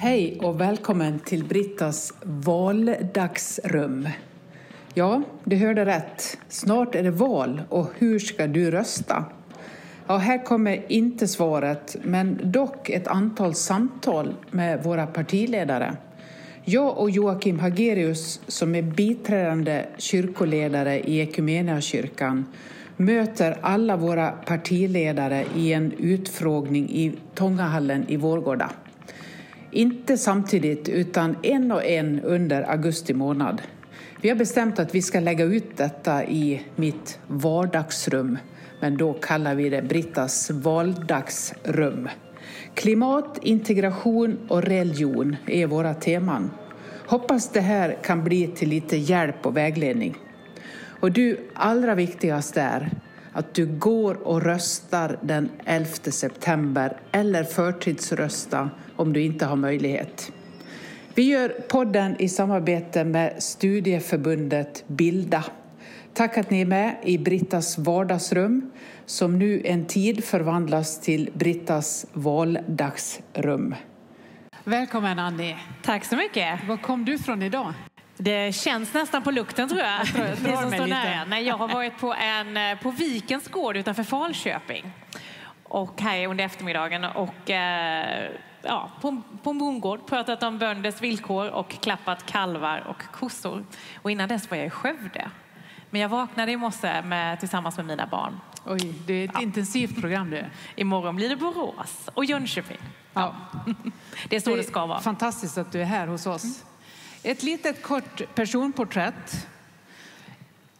Hej och välkommen till Brittas valdagsrum. Ja, du hörde rätt. Snart är det val och hur ska du rösta? Ja, här kommer inte svaret, men dock ett antal samtal med våra partiledare. Jag och Joakim Hagerius, som är biträdande kyrkoledare i Equmeniakyrkan, möter alla våra partiledare i en utfrågning i Tångahallen i Vårgårda. Inte samtidigt, utan en och en under augusti månad. Vi har bestämt att vi ska lägga ut detta i mitt vardagsrum, men då kallar vi det Brittas valdagsrum. Klimat, integration och religion är våra teman. Hoppas det här kan bli till lite hjälp och vägledning. Och du, allra viktigast är att du går och röstar den 11 september eller förtidsrösta om du inte har möjlighet. Vi gör podden i samarbete med studieförbundet Bilda. Tack att ni är med i Brittas vardagsrum som nu en tid förvandlas till Brittas valdagsrum. Välkommen Annie! Tack så mycket! Var kom du från idag? Det känns nästan på lukten tror jag. jag tror, jag, tror jag, nära. Nej, jag har varit på, en, eh, på Vikens gård utanför Falköping och här under eftermiddagen och eh, ja, på, på en bondgård pratat om bönders villkor och klappat kalvar och kossor. Och innan dess var jag i Skövde. Men jag vaknade i morse med, tillsammans med mina barn. Oj, det är ett ja. intensivt program det. Imorgon blir det Borås och Jönköping. Ja. Det är så det, det ska vara. Fantastiskt att du är här hos oss. Mm. Ett litet kort personporträtt.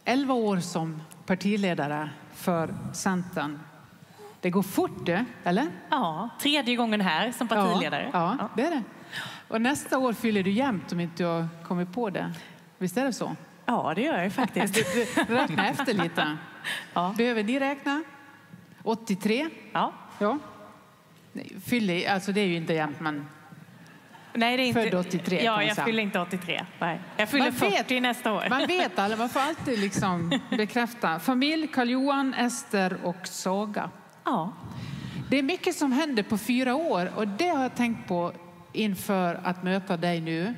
11 år som partiledare för Centern. Det går fort det, eller? Ja, tredje gången här som partiledare. Ja, ja, det är det. Och nästa år fyller du jämnt om inte har kommit på det. Visst är det så? Ja, det gör jag faktiskt. räkna efter lite. Ja. Behöver ni räkna? 83? Ja. ja. Fyller, alltså det är ju inte jämnt, men Nej, det är inte... Född 83 Ja, jag fyller inte 83. Nej. Jag fyller man 40 vet, nästa år. Man vet alla, man får alltid liksom bekräfta. Familj, Karl-Johan, Ester och Saga. Ja. Det är mycket som händer på fyra år och det har jag tänkt på inför att möta dig nu.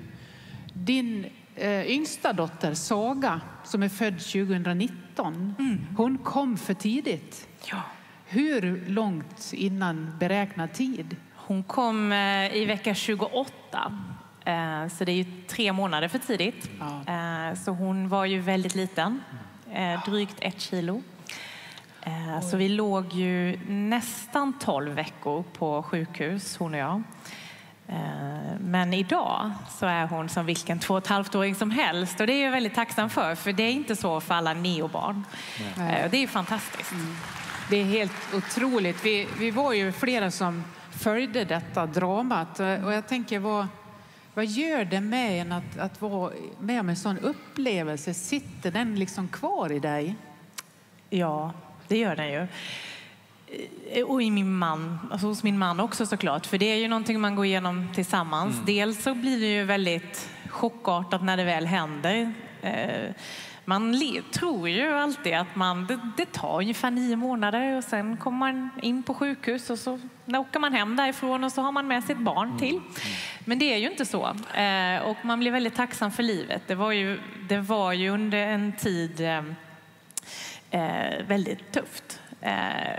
Din eh, yngsta dotter Saga, som är född 2019, mm. hon kom för tidigt. Ja. Hur långt innan beräknad tid? Hon kom eh, i vecka 28. Eh, så det är ju tre månader för tidigt. Ja. Eh, så hon var ju väldigt liten, drygt ett kilo. Så vi låg ju nästan 12 veckor på sjukhus, hon och jag. Men idag så är hon som vilken två och ett halvt åring som helst och det är jag väldigt tacksam för, för det är inte så för alla neobarn. Nej. Det är fantastiskt. Mm. Det är helt otroligt. Vi, vi var ju flera som följde detta dramat. Och jag tänker, vad, vad gör det med en att, att vara med om en sån upplevelse? Sitter den liksom kvar i dig? Ja, det gör den ju. Och i min man, alltså hos min man också såklart, för det är ju någonting man går igenom tillsammans. Mm. Dels så blir det ju väldigt chockartat när det väl händer. Man tror ju alltid att man, det, det, tar ungefär nio månader och sen kommer man in på sjukhus och så åker man hem därifrån och så har man med sitt barn mm. till. Men det är ju inte så. Eh, och man blir väldigt tacksam för livet. Det var ju, det var ju under en tid eh, eh väldigt tufft.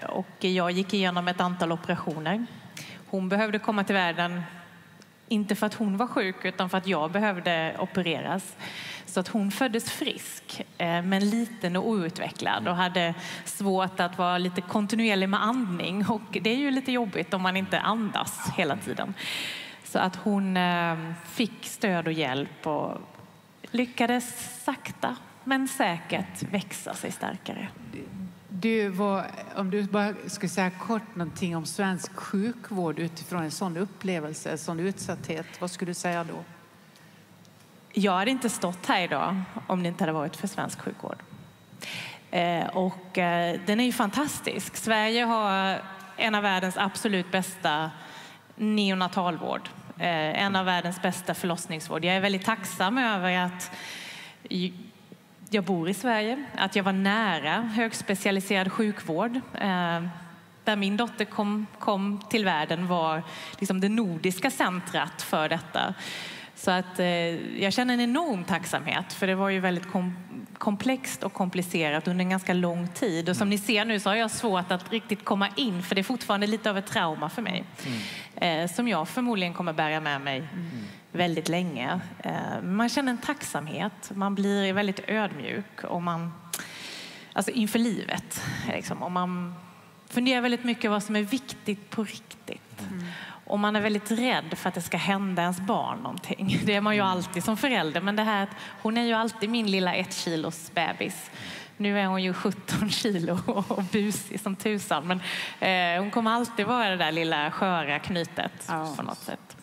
Och jag gick igenom ett antal operationer. Hon behövde komma till världen inte för att hon var sjuk utan för att jag behövde opereras. Så att hon föddes frisk eh, men liten och outvecklad och hade svårt att vara lite kontinuerlig med andning och det är ju lite jobbigt om man inte andas hela tiden. Så att hon eh, fick stöd och hjälp och lyckades sakta men säkert växa sig starkare. Du var, om du bara skulle säga kort någonting om svensk sjukvård utifrån en sån upplevelse, en sån utsatthet, vad skulle du säga då? Jag hade inte stått här idag om det inte hade varit för svensk sjukvård. Eh, och eh, den är ju fantastisk. Sverige har en av världens absolut bästa neonatalvård. Eh, en av världens bästa förlossningsvård. Jag är väldigt tacksam över att jag bor i Sverige, att jag var nära högspecialiserad sjukvård. där min dotter kom, kom till världen var liksom det nordiska centrat för detta. Så att, eh, jag känner en enorm tacksamhet, för det var ju väldigt kom, komplext och komplicerat under en ganska lång tid. Och som ni ser nu så har jag svårt att riktigt komma in, för det är fortfarande lite av ett trauma för mig. Mm. Eh, som jag förmodligen kommer bära med mig mm. väldigt länge. Eh, man känner en tacksamhet, man blir väldigt ödmjuk och man, alltså inför livet. Liksom, och man funderar väldigt mycket vad som är viktigt på riktigt. Mm. Och man är väldigt rädd för att det ska hända ens barn någonting. Det är man ju mm. alltid som förälder. Men det här, hon är ju alltid min lilla ett kilos bebis. Nu är hon ju 17 kilo och busig som tusan. Men eh, hon kommer alltid vara det där lilla sköra knytet ja. på något sätt.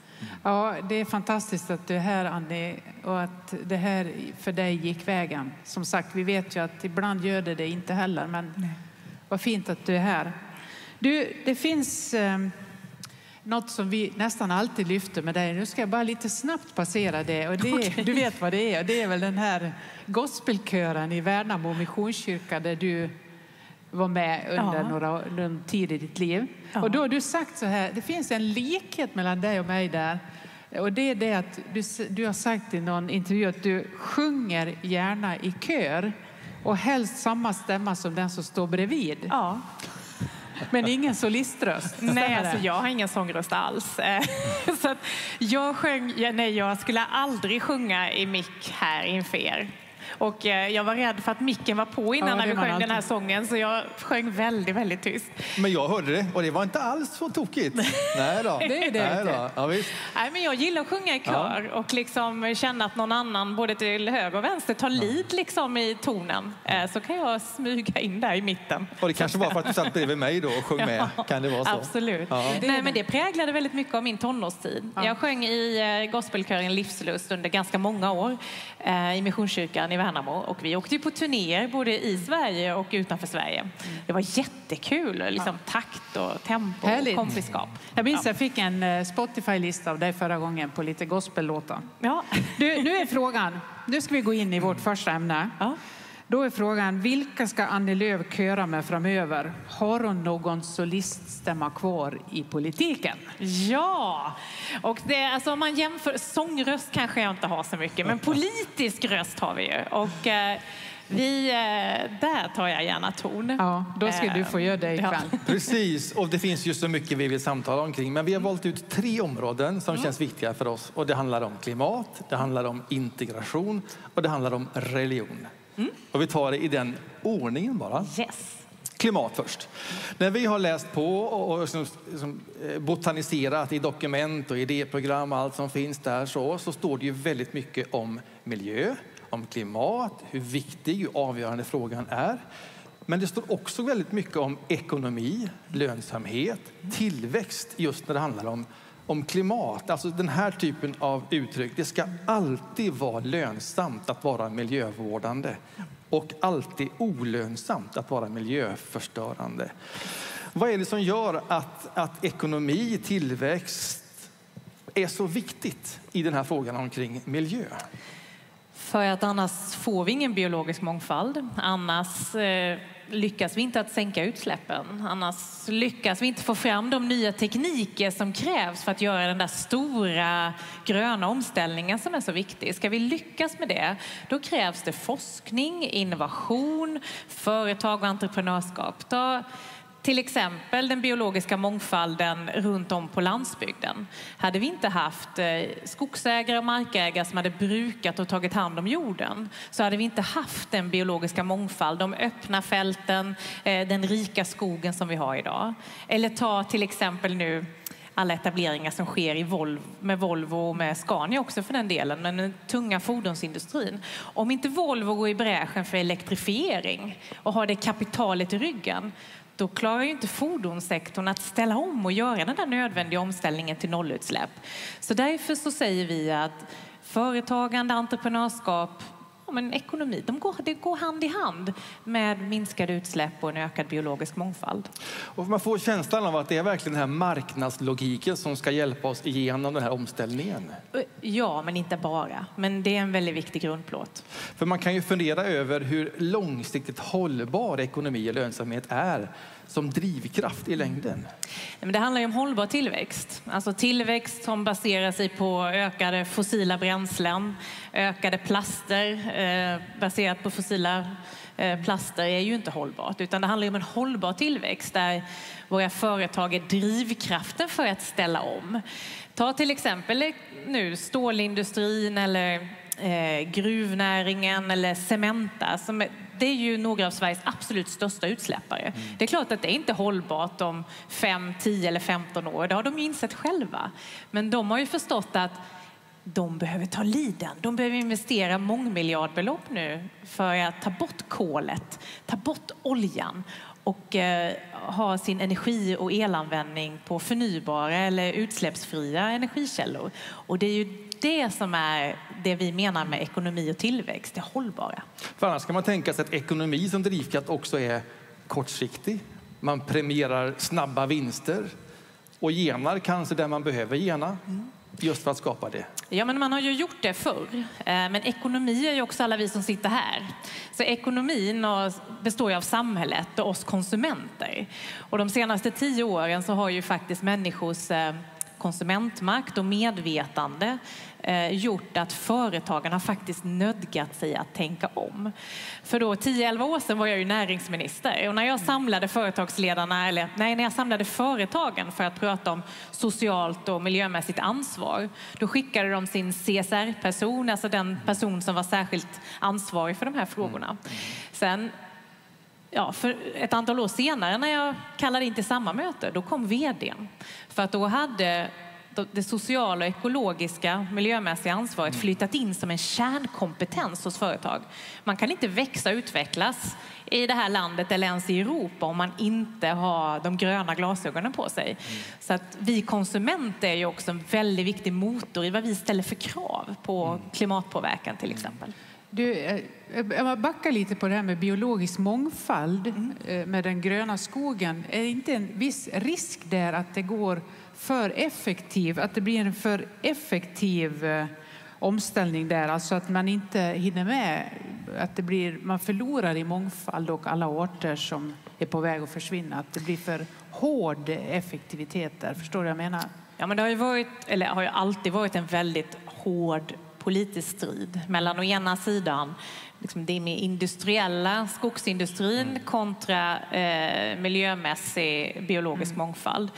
Ja, det är fantastiskt att du är här Annie och att det här för dig gick vägen. Som sagt, vi vet ju att ibland gör det det inte heller, men Nej. vad fint att du är här. Du, det finns eh, något som vi nästan alltid lyfter med dig. Nu ska jag bara lite snabbt passera det. Och det okay. Du vet vad det är. Det är väl den här gospelkören i Värnamo Missionskyrka där du var med under ja. några någon tid i ditt liv. Ja. Och då har du sagt så här, det finns en likhet mellan dig och mig där. Och det är det att du, du har sagt i någon intervju att du sjunger gärna i kör och helst samma stämma som den som står bredvid. Ja. Men ingen soliströst? Nej, alltså jag har ingen sångröst alls. så jag, sjöng, nej, jag skulle aldrig sjunga i mick här inför er. Och eh, jag var rädd för att micken var på innan ja, när vi sjöng alltid. den här sången så jag sjöng väldigt, väldigt tyst. Men jag hörde det och det var inte alls så tokigt. Nej då. det är det Nej, då. Ja, visst. Nej, men jag gillar att sjunga i kör ja. och liksom känna att någon annan både till höger och vänster tar lid liksom i tonen. Eh, så kan jag smyga in där i mitten. Och det kanske var för att du satt bredvid mig då och sjöng med. Kan det vara så? Absolut. Ja. Nej, men det präglade väldigt mycket av min tonårstid. Jag sjöng i eh, gospelkören Livslust under ganska många år i Missionskyrkan i Värnamo och vi åkte ju på turnéer både i Sverige och utanför Sverige. Det var jättekul, liksom takt och tempo Härligt. och kompiskap. Jag minns ja. jag fick en eh, Spotify-lista av dig förra gången på lite gospellåtar. Ja. Du, nu är frågan, nu ska vi gå in i vårt första ämne. Ja. Då är frågan, vilka ska Annie Lööf köra med framöver? Har hon någon soliststämma kvar i politiken? Ja, och det, alltså om man jämför, sångröst kanske jag inte har så mycket, men politisk röst har vi ju. Och, eh, vi, eh, där tar jag gärna ton. Ja, då ska du få göra det ikväll. Ja. Precis, och det finns ju så mycket vi vill samtala omkring. Men vi har valt ut tre områden som mm. känns viktiga för oss. Och det handlar om klimat, det handlar om integration och det handlar om religion. Mm. Och vi tar det i den ordningen bara. Yes. Klimat först. När vi har läst på och liksom, liksom botaniserat i dokument och idéprogram och allt som finns där så, så står det ju väldigt mycket om miljö, om klimat, hur viktig och avgörande frågan är. Men det står också väldigt mycket om ekonomi, lönsamhet, tillväxt just när det handlar om om klimat, alltså den här typen av uttryck. Det ska alltid vara lönsamt att vara miljövårdande och alltid olönsamt att vara miljöförstörande. Vad är det som gör att, att ekonomi, tillväxt är så viktigt i den här frågan omkring miljö? För att annars får vi ingen biologisk mångfald. Annars eh lyckas vi inte att sänka utsläppen. Annars lyckas vi inte få fram de nya tekniker som krävs för att göra den där stora gröna omställningen som är så viktig. Ska vi lyckas med det, då krävs det forskning, innovation, företag och entreprenörskap. Då till exempel den biologiska mångfalden runt om på landsbygden. Hade vi inte haft eh, skogsägare och markägare som hade brukat och tagit hand om jorden så hade vi inte haft den biologiska mångfald, de öppna fälten, eh, den rika skogen som vi har idag. Eller ta till exempel nu alla etableringar som sker i Volvo, med Volvo och med Scania också för den delen, men den tunga fordonsindustrin. Om inte Volvo går i bräschen för elektrifiering och har det kapitalet i ryggen då klarar ju inte fordonssektorn att ställa om och göra den där nödvändiga omställningen till nollutsläpp. Så därför så säger vi att företagande, entreprenörskap ja, men ekonomi. De går, det går hand i hand med minskade utsläpp och en ökad biologisk mångfald. Och man får känslan av att det är verkligen den här marknadslogiken som ska hjälpa oss igenom den här omställningen. Ja, men inte bara. Men det är en väldigt viktig grundplåt. För man kan ju fundera över hur långsiktigt hållbar ekonomi och lönsamhet är som drivkraft i längden? Men det handlar ju om hållbar tillväxt. Alltså tillväxt som baserar sig på ökade fossila bränslen, ökade plaster eh, baserat på fossila eh, plaster är ju inte hållbart, utan det handlar om en hållbar tillväxt där våra företag är drivkraften för att ställa om. Ta till exempel nu stålindustrin eller eh, gruvnäringen eller Cementa. Som är, det är ju några av Sveriges absolut största utsläppare. Mm. Det är klart att det är inte hållbart om 5, 10 eller 15 år. Det har de insett själva. Men de har ju förstått att de behöver ta liden. De behöver investera mångmiljardbelopp nu för att ta bort kolet, ta bort oljan och eh, ha sin energi och elanvändning på förnybara eller utsläppsfria energikällor. Och det är ju det som är det vi menar med ekonomi och tillväxt, det hållbara. För annars kan man tänka sig att ekonomi som drivkraft också är kortsiktig. Man premierar snabba vinster och genar kanske där man behöver gena. Mm just för att skapa det? Ja, men man har ju gjort det förr. Eh, men ekonomi är ju också alla vi som sitter här. Så ekonomin består ju av samhället och oss konsumenter. Och de senaste tio åren så har ju faktiskt människors eh, konsumentmakt och medvetande eh, gjort att företagen har faktiskt nödgat sig att tänka om. För då 10-11 år sedan var jag ju näringsminister och när jag samlade företagsledarna, eller nej, när jag samlade företagen för att prata om socialt och miljömässigt ansvar, då skickade de sin CSR-person, alltså den person som var särskilt ansvarig för de här frågorna. Sen ja, för ett antal år senare när jag kallade in till samma möte, då kom vdn. För att då hade det sociala, ekologiska, miljömässiga ansvaret mm. flyttat in som en kärnkompetens hos företag. Man kan inte växa och utvecklas i det här landet eller ens i Europa om man inte har de gröna glasögonen på sig. Mm. Så att vi konsumenter är ju också en väldigt viktig motor i vad vi ställer för krav på mm. klimatpåverkan till exempel. Du, eh, jag backar lite på det här med biologisk mångfald mm. Eh, med den gröna skogen. Är det inte en viss risk där att det går för effektiv, att det blir en för effektiv eh, omställning där, alltså att man inte hinner med, att det blir, man förlorar i mångfald och alla arter som är på väg att försvinna, att det blir för hård effektivitet där. Förstår du vad jag menar? Ja, men det har ju varit, eller har ju alltid varit en väldigt hård politisk strid mellan å ena sidan liksom det med industriella skogsindustrin mm. kontra eh, miljömässig biologisk mm. mångfald.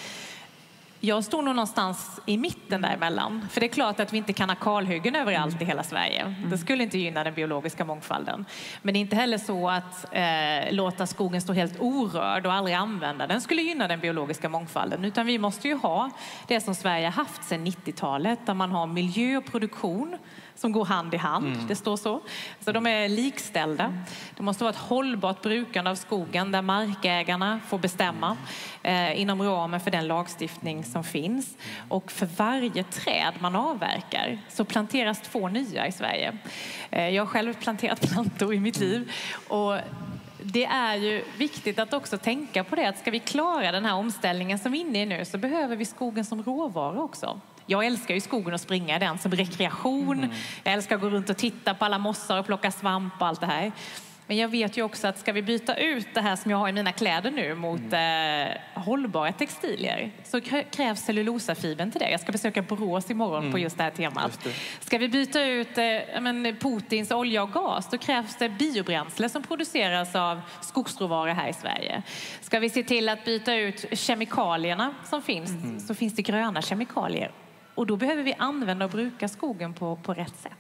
Jag står nog någonstans i mitten däremellan. För det är klart att vi inte kan ha kalhyggen överallt i hela Sverige. Det skulle inte gynna den biologiska mångfalden. Men det är inte heller så att eh, låta skogen stå helt orörd och aldrig använda den skulle gynna den biologiska mångfalden. Utan vi måste ju ha det som Sverige haft sedan 90-talet där man har miljö och produktion som går hand i hand. Mm. Det står så. Så de är likställda. Det måste vara ett hållbart brukande av skogen där markägarna får bestämma eh, inom ramen för den lagstiftning som finns. Och för varje träd man avverkar så planteras två nya i Sverige. Eh, jag har själv planterat plantor i mitt liv. Och det är ju viktigt att också tänka på det att ska vi klara den här omställningen som vi är inne i nu så behöver vi skogen som råvara också. Jag älskar ju skogen och springa i den som rekreation. Mm. Jag älskar att gå runt och titta på alla mossar och plocka svamp och allt det här. Men jag vet ju också att ska vi byta ut det här som jag har i mina kläder nu mot mm. eh, hållbara textilier så krävs cellulosafibern till det. Jag ska besöka Borås imorgon mm. på just det här temat. Det. Ska vi byta ut eh, men, Putins olja och gas då krävs det biobränsle som produceras av skogsråvaror här i Sverige. Ska vi se till att byta ut kemikalierna som finns mm. så finns det gröna kemikalier och då behöver vi använda och bruka skogen på, på rätt sätt.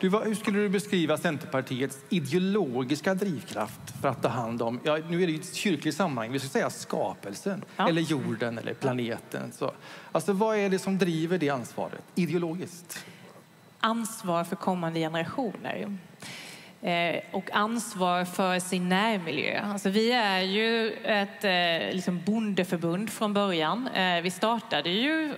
Du, hur skulle du beskriva Centerpartiets ideologiska drivkraft för att ta hand om, ja, nu är det ju ett kyrkligt sammanhang, vi ska säga skapelsen, ja. eller jorden eller planeten. Så, alltså, vad är det som driver det ansvaret ideologiskt? Ansvar för kommande generationer. Eh, och ansvar för sin närmiljö. Alltså vi är ju ett eh, liksom bondeförbund från början. Eh, vi startade ju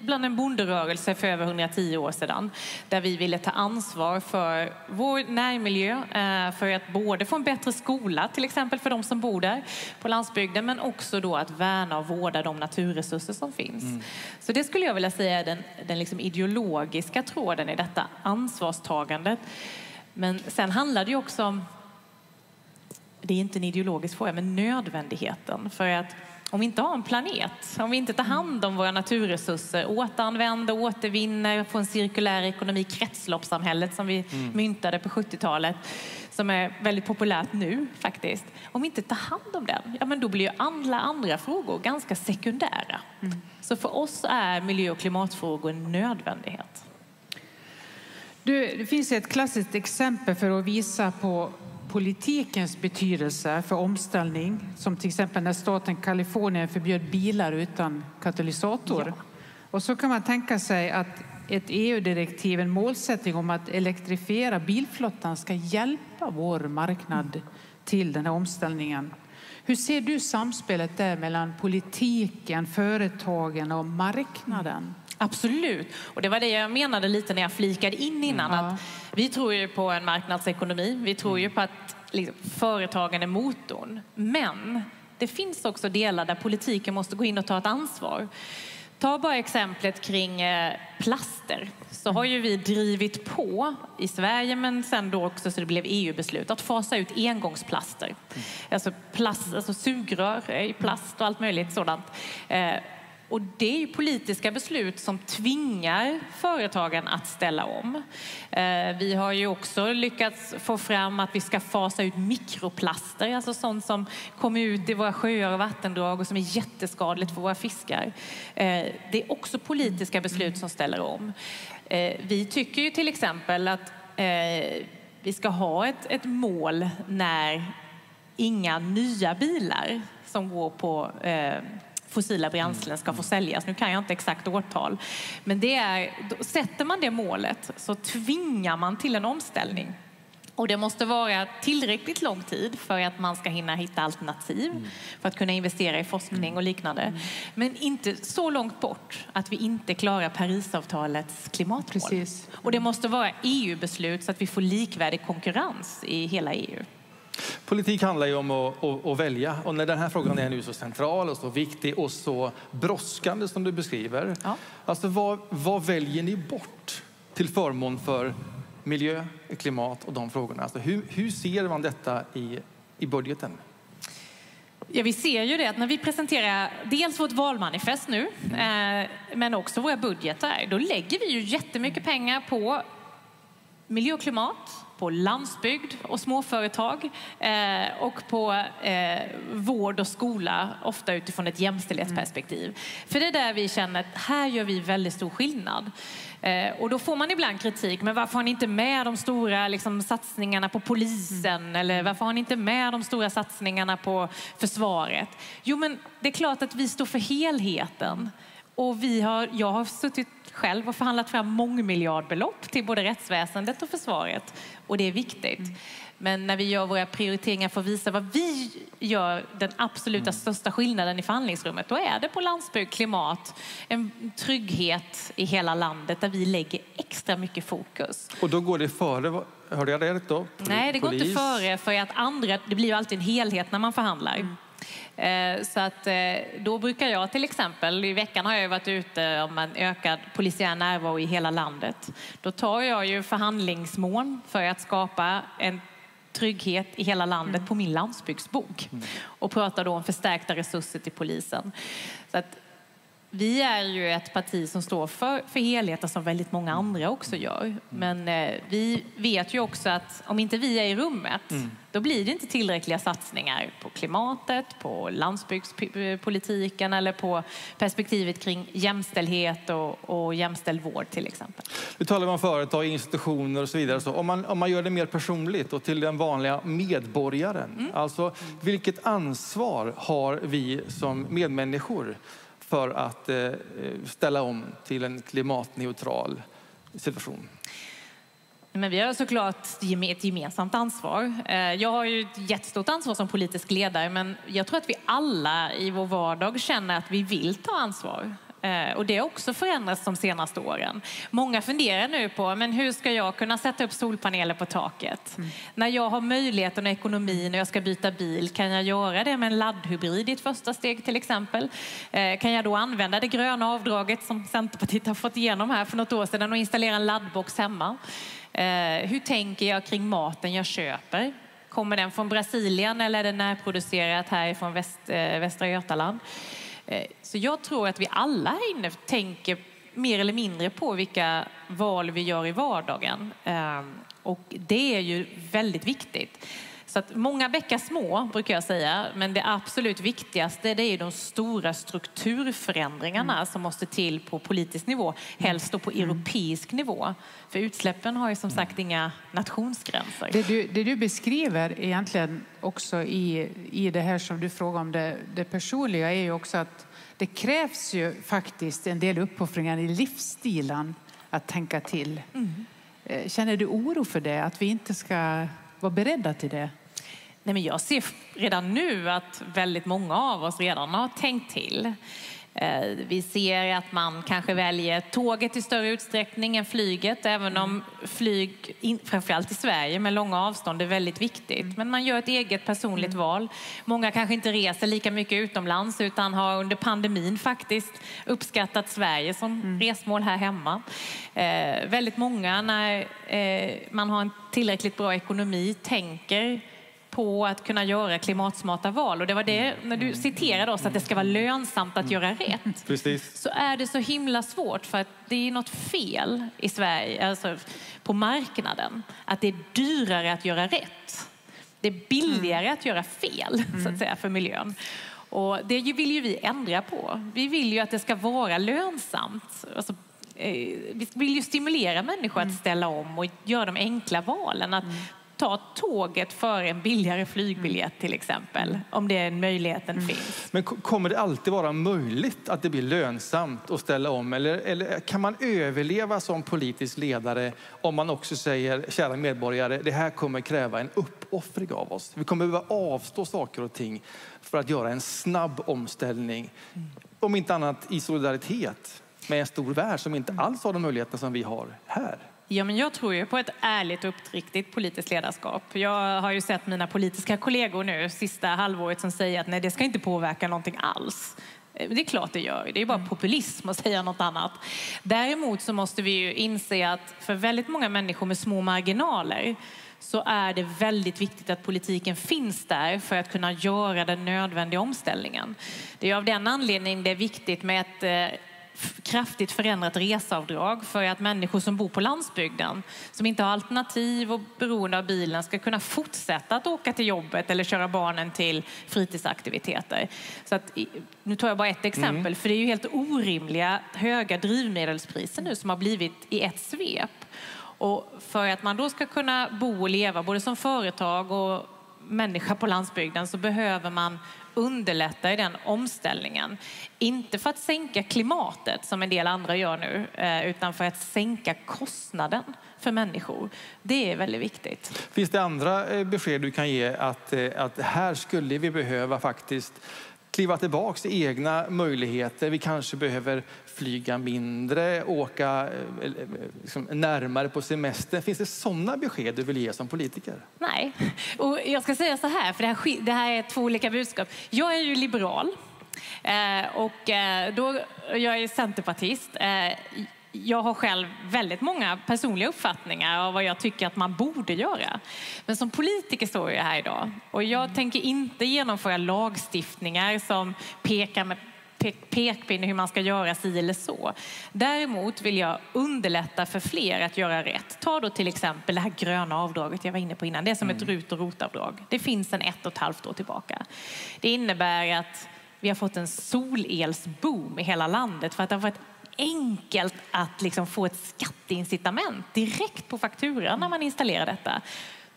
bland en bonderörelse för över 110 år sedan där vi ville ta ansvar för vår närmiljö eh, för att både få en bättre skola till exempel för de som bor där på landsbygden men också då att värna och vårda de naturresurser som finns. Mm. Så det skulle jag vilja säga är den, den liksom ideologiska tråden i detta ansvarstagandet. Men sen handlar det ju också om, det är inte en ideologisk fråga, men nödvändigheten. För att om vi inte har en planet, om vi inte tar hand om våra naturresurser, återanvänder, återvinner, får en cirkulär ekonomi, kretsloppssamhället som vi mm. myntade på 70-talet, som är väldigt populärt nu faktiskt. Om vi inte tar hand om den, ja men då blir ju alla andra frågor ganska sekundära. Mm. Så för oss är miljö och klimatfrågor en nödvändighet. Du, det finns ett klassiskt exempel för att visa på politikens betydelse för omställning, som till exempel när staten Kalifornien förbjöd bilar utan katalysator. Ja. Och så kan man tänka sig att ett EU-direktiv, en målsättning om att elektrifiera bilflottan ska hjälpa vår marknad till den här omställningen. Hur ser du samspelet där mellan politiken, företagen och marknaden? Absolut, och det var det jag menade lite när jag flikade in innan. Mm. Att vi tror ju på en marknadsekonomi. Vi tror ju på att liksom, företagen är motorn. Men det finns också delar där politiken måste gå in och ta ett ansvar. Ta bara exemplet kring eh, plaster. Så har ju vi drivit på i Sverige, men sen då också så det blev EU-beslut, att fasa ut engångsplaster. Mm. Alltså, plast, alltså sugrör i plast och allt möjligt sådant. Och det är ju politiska beslut som tvingar företagen att ställa om. Eh, vi har ju också lyckats få fram att vi ska fasa ut mikroplaster, alltså sånt som kommer ut i våra sjöar och vattendrag och som är jätteskadligt för våra fiskar. Eh, det är också politiska beslut som ställer om. Eh, vi tycker ju till exempel att vi ska ha ett, ett mål när inga nya bilar som går på fossila bränslen ska få säljas. Nu kan jag inte exakt årtal. Men det är, sätter man det målet så tvingar man till en omställning. Och det måste vara tillräckligt lång tid för att man ska hinna hitta alternativ mm. för att kunna investera i forskning och liknande. Mm. Men inte så långt bort att vi inte klarar Parisavtalets klimatmål. Precis. Och det måste vara EU-beslut så att vi får likvärdig konkurrens i hela EU. Politik handlar ju om att, att, att, välja och när den här frågan är nu så central och så viktig och så brådskande som du beskriver. Ja. Alltså vad, vad väljer ni bort till förmån för miljö, klimat och de frågorna? Alltså hur, hur ser man detta i, i budgeten? Ja, vi ser ju det att när vi presenterar dels vårt valmanifest nu, eh, men också våra budgetar, då lägger vi ju jättemycket pengar på miljö och klimat, på landsbygd och småföretag eh, och på eh, vård och skola, ofta utifrån ett jämställdhetsperspektiv. Mm. För det är där vi känner att här gör vi väldigt stor skillnad. Eh, och då får man ibland kritik, men varför har ni inte med de stora liksom, satsningarna på polisen? Mm. Eller varför har ni inte med de stora satsningarna på försvaret? Jo, men det är klart att vi står för helheten. Och vi har, jag har suttit själv och förhandlat fram mångmiljardbelopp till både rättsväsendet och försvaret. Och det är viktigt. Mm. Men när vi gör våra prioriteringar för att visa vad vi gör den absoluta mm. största skillnaden i förhandlingsrummet, då är det på landsbygd, klimat, en trygghet i hela landet där vi lägger extra mycket fokus. Och då går det före, hörde jag rätt då? Nej, det går inte före för att andra, det blir ju alltid en helhet när man förhandlar. Mm. Eh, så att eh, då brukar jag till exempel, i veckan har jag varit ute om en ökad polisiär närvaro i hela landet. Då tar jag ju förhandlingsmål för att skapa en trygghet i hela landet mm. på min landsbygdsbok mm. och pratar då om förstärkta resurser till polisen. Så att vi är ju ett parti som står för, för helheten som väldigt många andra också gör. Mm. Men eh, vi vet ju också att om inte vi är i rummet, mm. då blir det inte tillräckliga satsningar på klimatet, på landsbygdspolitiken eller på perspektivet kring jämställdhet och, och jämställd vård till exempel. Vi talar om företag, institutioner och så vidare. Så om, man, om man gör det mer personligt och till den vanliga medborgaren, mm. alltså vilket ansvar har vi som medmänniskor för att eh, ställa om till en klimatneutral situation? Men vi har såklart ett gemensamt ansvar. Eh, jag har ju ett jättestort ansvar som politisk ledare men jag tror att vi alla i vår vardag känner att vi vill ta ansvar. Eh, och det har också förändrats de senaste åren. Många funderar nu på men hur ska jag kunna sätta upp solpaneler på taket. Mm. När jag har möjligheten och ekonomin och jag ska byta bil, kan jag göra det med en laddhybrid i ett första steg till exempel? Eh, kan jag då använda det gröna avdraget som Centerpartiet har fått igenom här för något år sedan och installera en laddbox hemma? Eh, hur tänker jag kring maten jag köper? Kommer den från Brasilien eller är den närproducerat härifrån Väst, Västra Götaland? Eh, så jag tror att vi alla här inne tänker mer eller mindre på vilka val vi gör i vardagen. Ehm, och det är ju väldigt viktigt. Så att många bäckar små brukar jag säga, men det absolut viktigaste det är de stora strukturförändringarna mm. som måste till på politisk nivå, helst då på mm. europeisk nivå. För utsläppen har ju som sagt inga nationsgränser. Det du, det du beskriver egentligen också i, i det här som du frågar om det, det personliga är ju också att det krävs ju faktiskt en del uppoffringar i livsstilen att tänka till. Mm. Eh, känner du oro för det, att vi inte ska vara beredda till det? Nej, men jag ser redan nu att väldigt många av oss redan har tänkt till. Eh, vi ser att man kanske väljer tåget i större utsträckning än flyget, även om flyg, framförallt i Sverige med långa avstånd, är väldigt viktigt. Mm. Men man gör ett eget personligt mm. val. Många kanske inte reser lika mycket utomlands utan har under pandemin faktiskt uppskattat Sverige som mm. resmål här hemma. Eh, väldigt många, när eh, man har en tillräckligt bra ekonomi, tänker på att kunna göra klimatsmarta val. Och det var det, när du citerade oss att det ska vara lönsamt att göra rätt. Precis. Så är det så himla svårt för att det är något fel i Sverige, alltså på marknaden. Att det är dyrare att göra rätt. Det är billigare mm. att göra fel, så att mm. säga, för miljön. Och det vill ju vi ändra på. Vi vill ju att det ska vara lönsamt. Alltså, eh, vi vill ju stimulera människor att mm. ställa om och göra de enkla valen. Att ta tåget för en billigare flygbiljett till exempel, om det möjligheten mm. finns. Men kommer det alltid vara möjligt att det blir lönsamt att ställa om? Eller, eller kan man överleva som politisk ledare om man också säger, kära medborgare, det här kommer kräva en uppoffring av oss. Vi kommer behöva avstå saker och ting för att göra en snabb omställning. Mm. Om inte annat i solidaritet med en stor värld som inte alls har de möjligheter som vi har här. Ja, men jag tror ju på ett ärligt och uppriktigt politiskt ledarskap. Jag har ju sett mina politiska kollegor nu sista halvåret som säger att nej, det ska inte påverka någonting alls. Eh, det är klart det gör. Det är bara mm. populism att säga något annat. Däremot så måste vi ju inse att för väldigt många människor med små marginaler så är det väldigt viktigt att politiken finns där för att kunna göra den nödvändiga omställningen. Det är av den anledningen det är viktigt med ett eh, kraftigt förändrat reseavdrag för att människor som bor på landsbygden, som inte har alternativ och beroende av bilen, ska kunna fortsätta att åka till jobbet eller köra barnen till fritidsaktiviteter. Så att, nu tar jag bara ett exempel, mm. för det är ju helt orimliga höga drivmedelspriser nu som har blivit i ett svep. Och för att man då ska kunna bo och leva både som företag och människa på landsbygden så behöver man underlätta i den omställningen. Inte för att sänka klimatet som en del andra gör nu, eh, utan för att sänka kostnaden för människor. Det är väldigt viktigt. Finns det andra eh, besked du kan ge att, eh, att här skulle vi behöva faktiskt kliva tillbaka till egna möjligheter. Vi kanske behöver flyga mindre, åka eh, eh, liksom, närmare på semester. Finns det sådana besked du vill ge som politiker? Nej, och jag ska säga så här, för det här, det här är två olika budskap. Jag är ju liberal eh, och eh, då, jag är centerpartist eh, jag har själv väldigt många personliga uppfattningar av vad jag tycker att man borde göra. Men som politiker står jag här idag och jag mm. tänker inte genomföra lagstiftningar som pekar med pekpinne hur man ska göra si eller så. Däremot vill jag underlätta för fler att göra rätt. Ta då till exempel det här gröna avdraget jag var inne på innan. Det är som ett mm. RUT och ROT-avdrag. Det finns en ett och ett halvt år tillbaka. Det innebär att vi har fått en solelsboom i hela landet för att det har varit enkelt att liksom få ett skatteincitament direkt på fakturan när man installerar detta.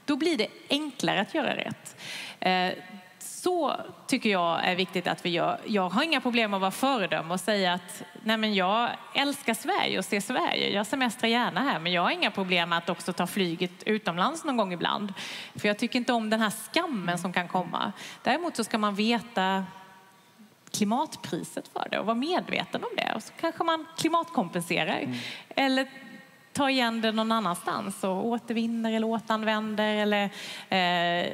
Då blir det enklare att göra rätt. Eh, så tycker jag är viktigt att vi gör. Jag har inga problem att vara föredöme och säga att nej men jag älskar Sverige och ser Sverige. Jag semestrar gärna här, men jag har inga problem att också ta flyget utomlands någon gång ibland. För jag tycker inte om den här skammen som kan komma. Däremot så ska man veta klimatpriset för det och vara medveten om det. Och så kanske man klimatkompenserar. Mm. Eller tar igen det någon annanstans och återvinner eller återanvänder. Eller, eh,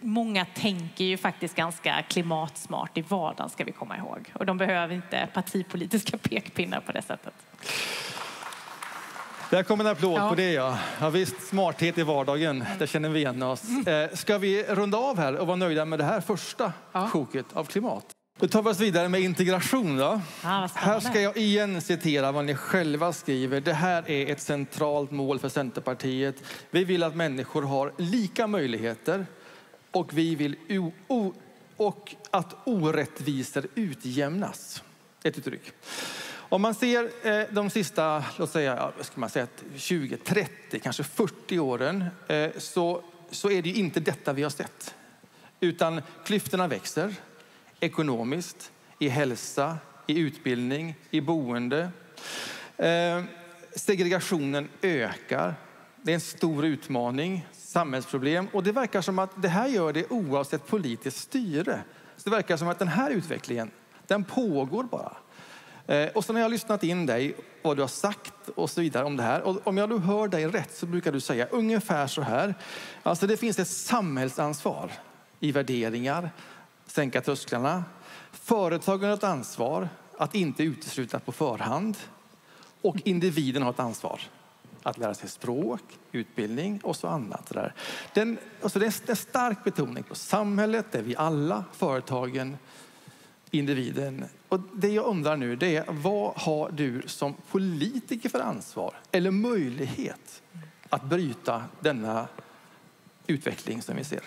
många tänker ju faktiskt ganska klimatsmart i vardagen ska vi komma ihåg. Och de behöver inte partipolitiska pekpinnar på det sättet. Där kommer en applåd ja. på det ja. ja. Visst, smarthet i vardagen, där känner vi igen oss. Eh, ska vi runda av här och vara nöjda med det här första ja. sjoket av klimat? Då tar vi oss vidare med integration. Då. Ja, här ska jag igen citera vad ni själva skriver. Det här är ett centralt mål för Centerpartiet. Vi vill att människor har lika möjligheter och vi vill och att orättvisor utjämnas. Ett uttryck. Om man ser eh, de sista låt säga, ska man säga, 20, 30, kanske 40 åren eh, så, så är det inte detta vi har sett. Utan klyftorna växer ekonomiskt, i hälsa, i utbildning, i boende. Eh, segregationen ökar. Det är en stor utmaning, samhällsproblem och det verkar som att det här gör det oavsett politiskt styre. Så det verkar som att den här utvecklingen, den pågår bara. Eh, och sen har jag lyssnat in dig, vad du har sagt och så vidare om det här. Och om jag nu hör dig rätt så brukar du säga ungefär så här. Alltså det finns ett samhällsansvar i värderingar, sänka trösklarna. Företagen har ett ansvar att inte utesluta på förhand. Och individen har ett ansvar att lära sig språk, utbildning och så annat. Där. Den, alltså det är en stark betoning på samhället, där vi alla, företagen, individen. Och det jag undrar nu det är vad har du som politiker för ansvar eller möjlighet att bryta denna utveckling som vi ser?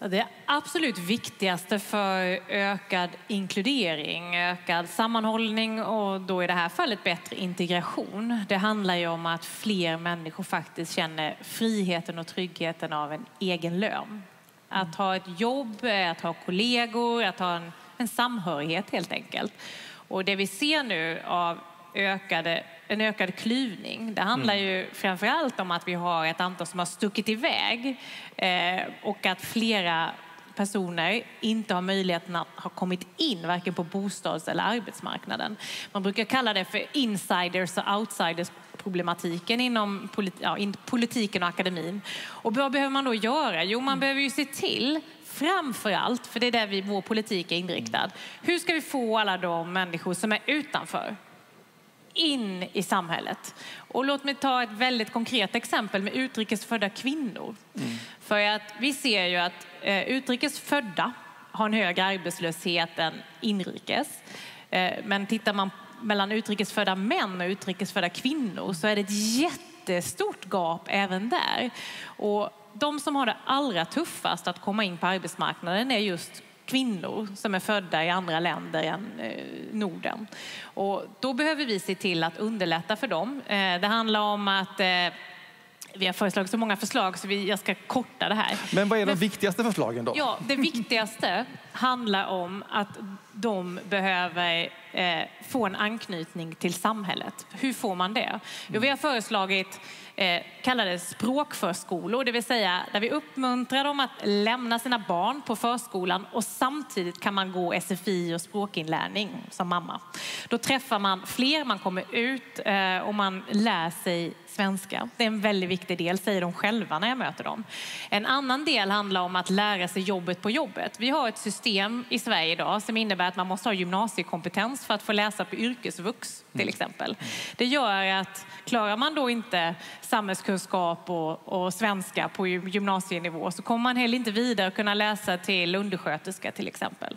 Det absolut viktigaste för ökad inkludering, ökad sammanhållning och då i det här fallet bättre integration. Det handlar ju om att fler människor faktiskt känner friheten och tryggheten av en egen lön. Att ha ett jobb, att ha kollegor, att ha en, en samhörighet helt enkelt. Och det vi ser nu av ökade, en ökad klyvning. Det handlar mm. ju framför allt om att vi har ett antal som har stuckit iväg eh, och att flera personer inte har möjligheten att ha kommit in varken på bostads eller arbetsmarknaden. Man brukar kalla det för insiders och outsiders problematiken inom politiken och akademin. Och vad behöver man då göra? Jo, man behöver ju se till framför allt, för det är där vi, vår politik är inriktad. Hur ska vi få alla de människor som är utanför in i samhället. Och låt mig ta ett väldigt konkret exempel med utrikesfödda kvinnor. Mm. För att vi ser ju att eh, utrikesfödda har en högre arbetslöshet än inrikes. Eh, men tittar man mellan utrikesfödda män och utrikesfödda kvinnor så är det ett jättestort gap även där. Och de som har det allra tuffast att komma in på arbetsmarknaden är just kvinnor som är födda i andra länder än eh, Norden. Och då behöver vi se till att underlätta för dem. Eh, det handlar om att eh, vi har föreslagit så många förslag så jag ska korta det här. Men vad är de Men, viktigaste förslagen då? Ja, det viktigaste handlar om att de behöver eh, få en anknytning till samhället. Hur får man det? Jo, vi har föreslagit eh, kallade språkförskolor, det vill säga där vi uppmuntrar dem att lämna sina barn på förskolan och samtidigt kan man gå SFI och språkinlärning som mamma. Då träffar man fler, man kommer ut eh, och man lär sig svenska. Det är en väldigt viktig del, säger de själva när jag möter dem. En annan del handlar om att lära sig jobbet på jobbet. Vi har ett system i Sverige idag som innebär att man måste ha gymnasiekompetens för att få läsa på yrkesvux till mm. exempel. Det gör att klarar man då inte samhällskunskap och, och svenska på gymnasienivå så kommer man heller inte vidare kunna läsa till undersköterska till exempel.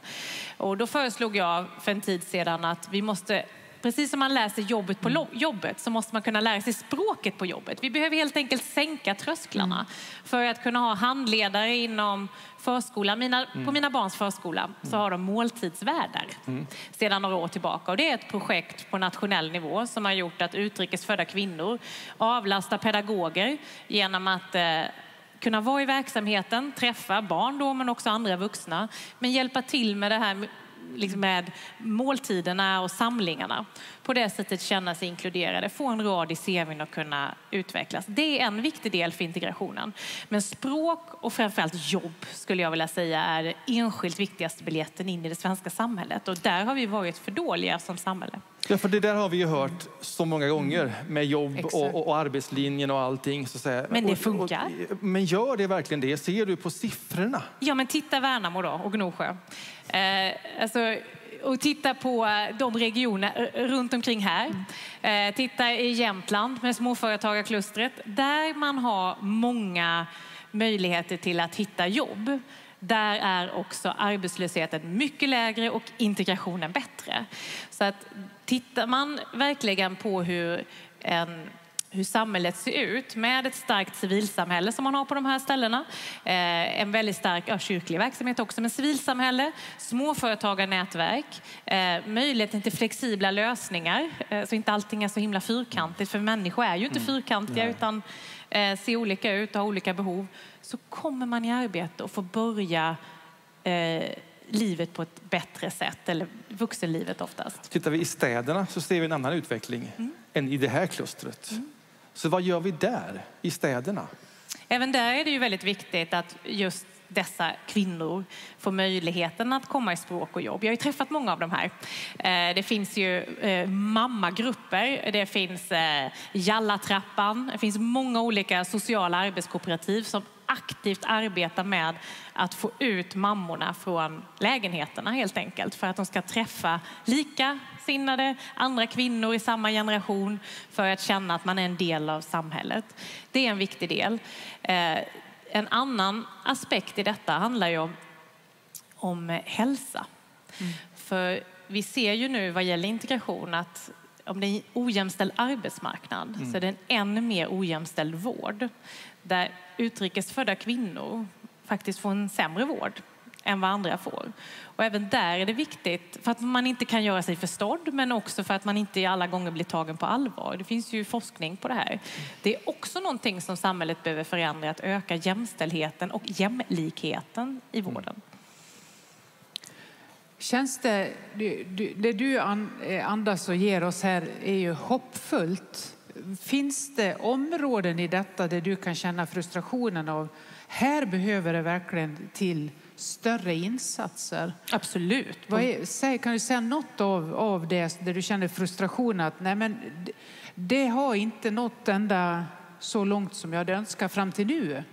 Och då föreslog jag för en tid sedan att vi måste Precis som man läser jobbet på mm. jobbet så måste man kunna lära sig språket på jobbet. Vi behöver helt enkelt sänka trösklarna mm. för att kunna ha handledare inom förskolan. Mina, mm. På mina barns förskola så har de måltidsvärdar mm. sedan några år tillbaka. Och det är ett projekt på nationell nivå som har gjort att utrikesfödda kvinnor avlastar pedagoger genom att eh, kunna vara i verksamheten, träffa barn då, men också andra vuxna, men hjälpa till med det här liksom med måltiderna och samlingarna. På det sättet känna sig inkluderade, få en rad i CVn och kunna utvecklas. Det är en viktig del för integrationen. Men språk och framförallt jobb skulle jag vilja säga är enskilt viktigaste biljetten in i det svenska samhället. Och där har vi varit för dåliga som samhälle. Ja, för det där har vi ju hört så många gånger med jobb och, och arbetslinjen och allting. Så att säga. Men det Och- funkar. Och, men gör det verkligen det? Ser du på siffrorna? Ja, men titta Värnamo då och Gnosjö. Eh, alltså, och titta på eh, de regioner eh, runt omkring här. Eh, titta i Jämtland med småföretagarklustret. Där man har många möjligheter till att hitta jobb. Där är också arbetslösheten mycket lägre och integrationen bättre. Så att tittar man verkligen på hur en hur samhället ser ut med ett starkt civilsamhälle som man har på de här ställena. Eh, en väldigt stark ja, kyrklig verksamhet också, men civilsamhälle, småföretagarnätverk, eh, möjligheten till flexibla lösningar eh, så inte allting är så himla fyrkantigt, för människor är ju inte fyrkantiga utan eh, ser olika ut och har olika behov. Så kommer man i arbete och får börja eh, livet på ett bättre sätt, eller vuxenlivet oftast. Tittar vi i städerna så ser vi en annan utveckling Mm. än i det här klustret. Så vad gör vi där, i städerna? Även där är det ju väldigt viktigt att just dessa kvinnor får möjligheten att komma i språk och jobb. Jag har ju träffat många av de här. Eh, det finns ju eh, mammagrupper, det finns eh, Jallatrappan, det finns många olika sociala arbetskooperativ som aktivt arbetar med att få ut mammorna från lägenheterna helt enkelt för att de ska träffa likasinnade andra kvinnor i samma generation för att känna att man är en del av samhället. Det är en viktig del. Eh, En annan aspekt i detta handlar ju om, om hälsa. För vi ser ju nu vad gäller integration att om det är en ojämställd arbetsmarknad så är det en ännu mer ojämställd vård. Där utrikesfödda kvinnor faktiskt får en sämre vård än vad andra får. Och även där är det viktigt för att man inte kan göra sig förstådd men också för att man inte alla gånger blir tagen på allvar. Det finns ju forskning på det här. Det är också någonting som samhället behöver förändra, att öka jämställdheten och jämlikheten i vården. Känns det, det du eh, andas och ger oss här är ju hoppfullt. Finns det områden i detta där du kan känna frustrationen av här behöver det verkligen till större insatser? Absolut. Är, kan du säga något av, av det där du känner frustration att nej men, det, det har inte nått ända så långt som jag hade önskat fram till nu?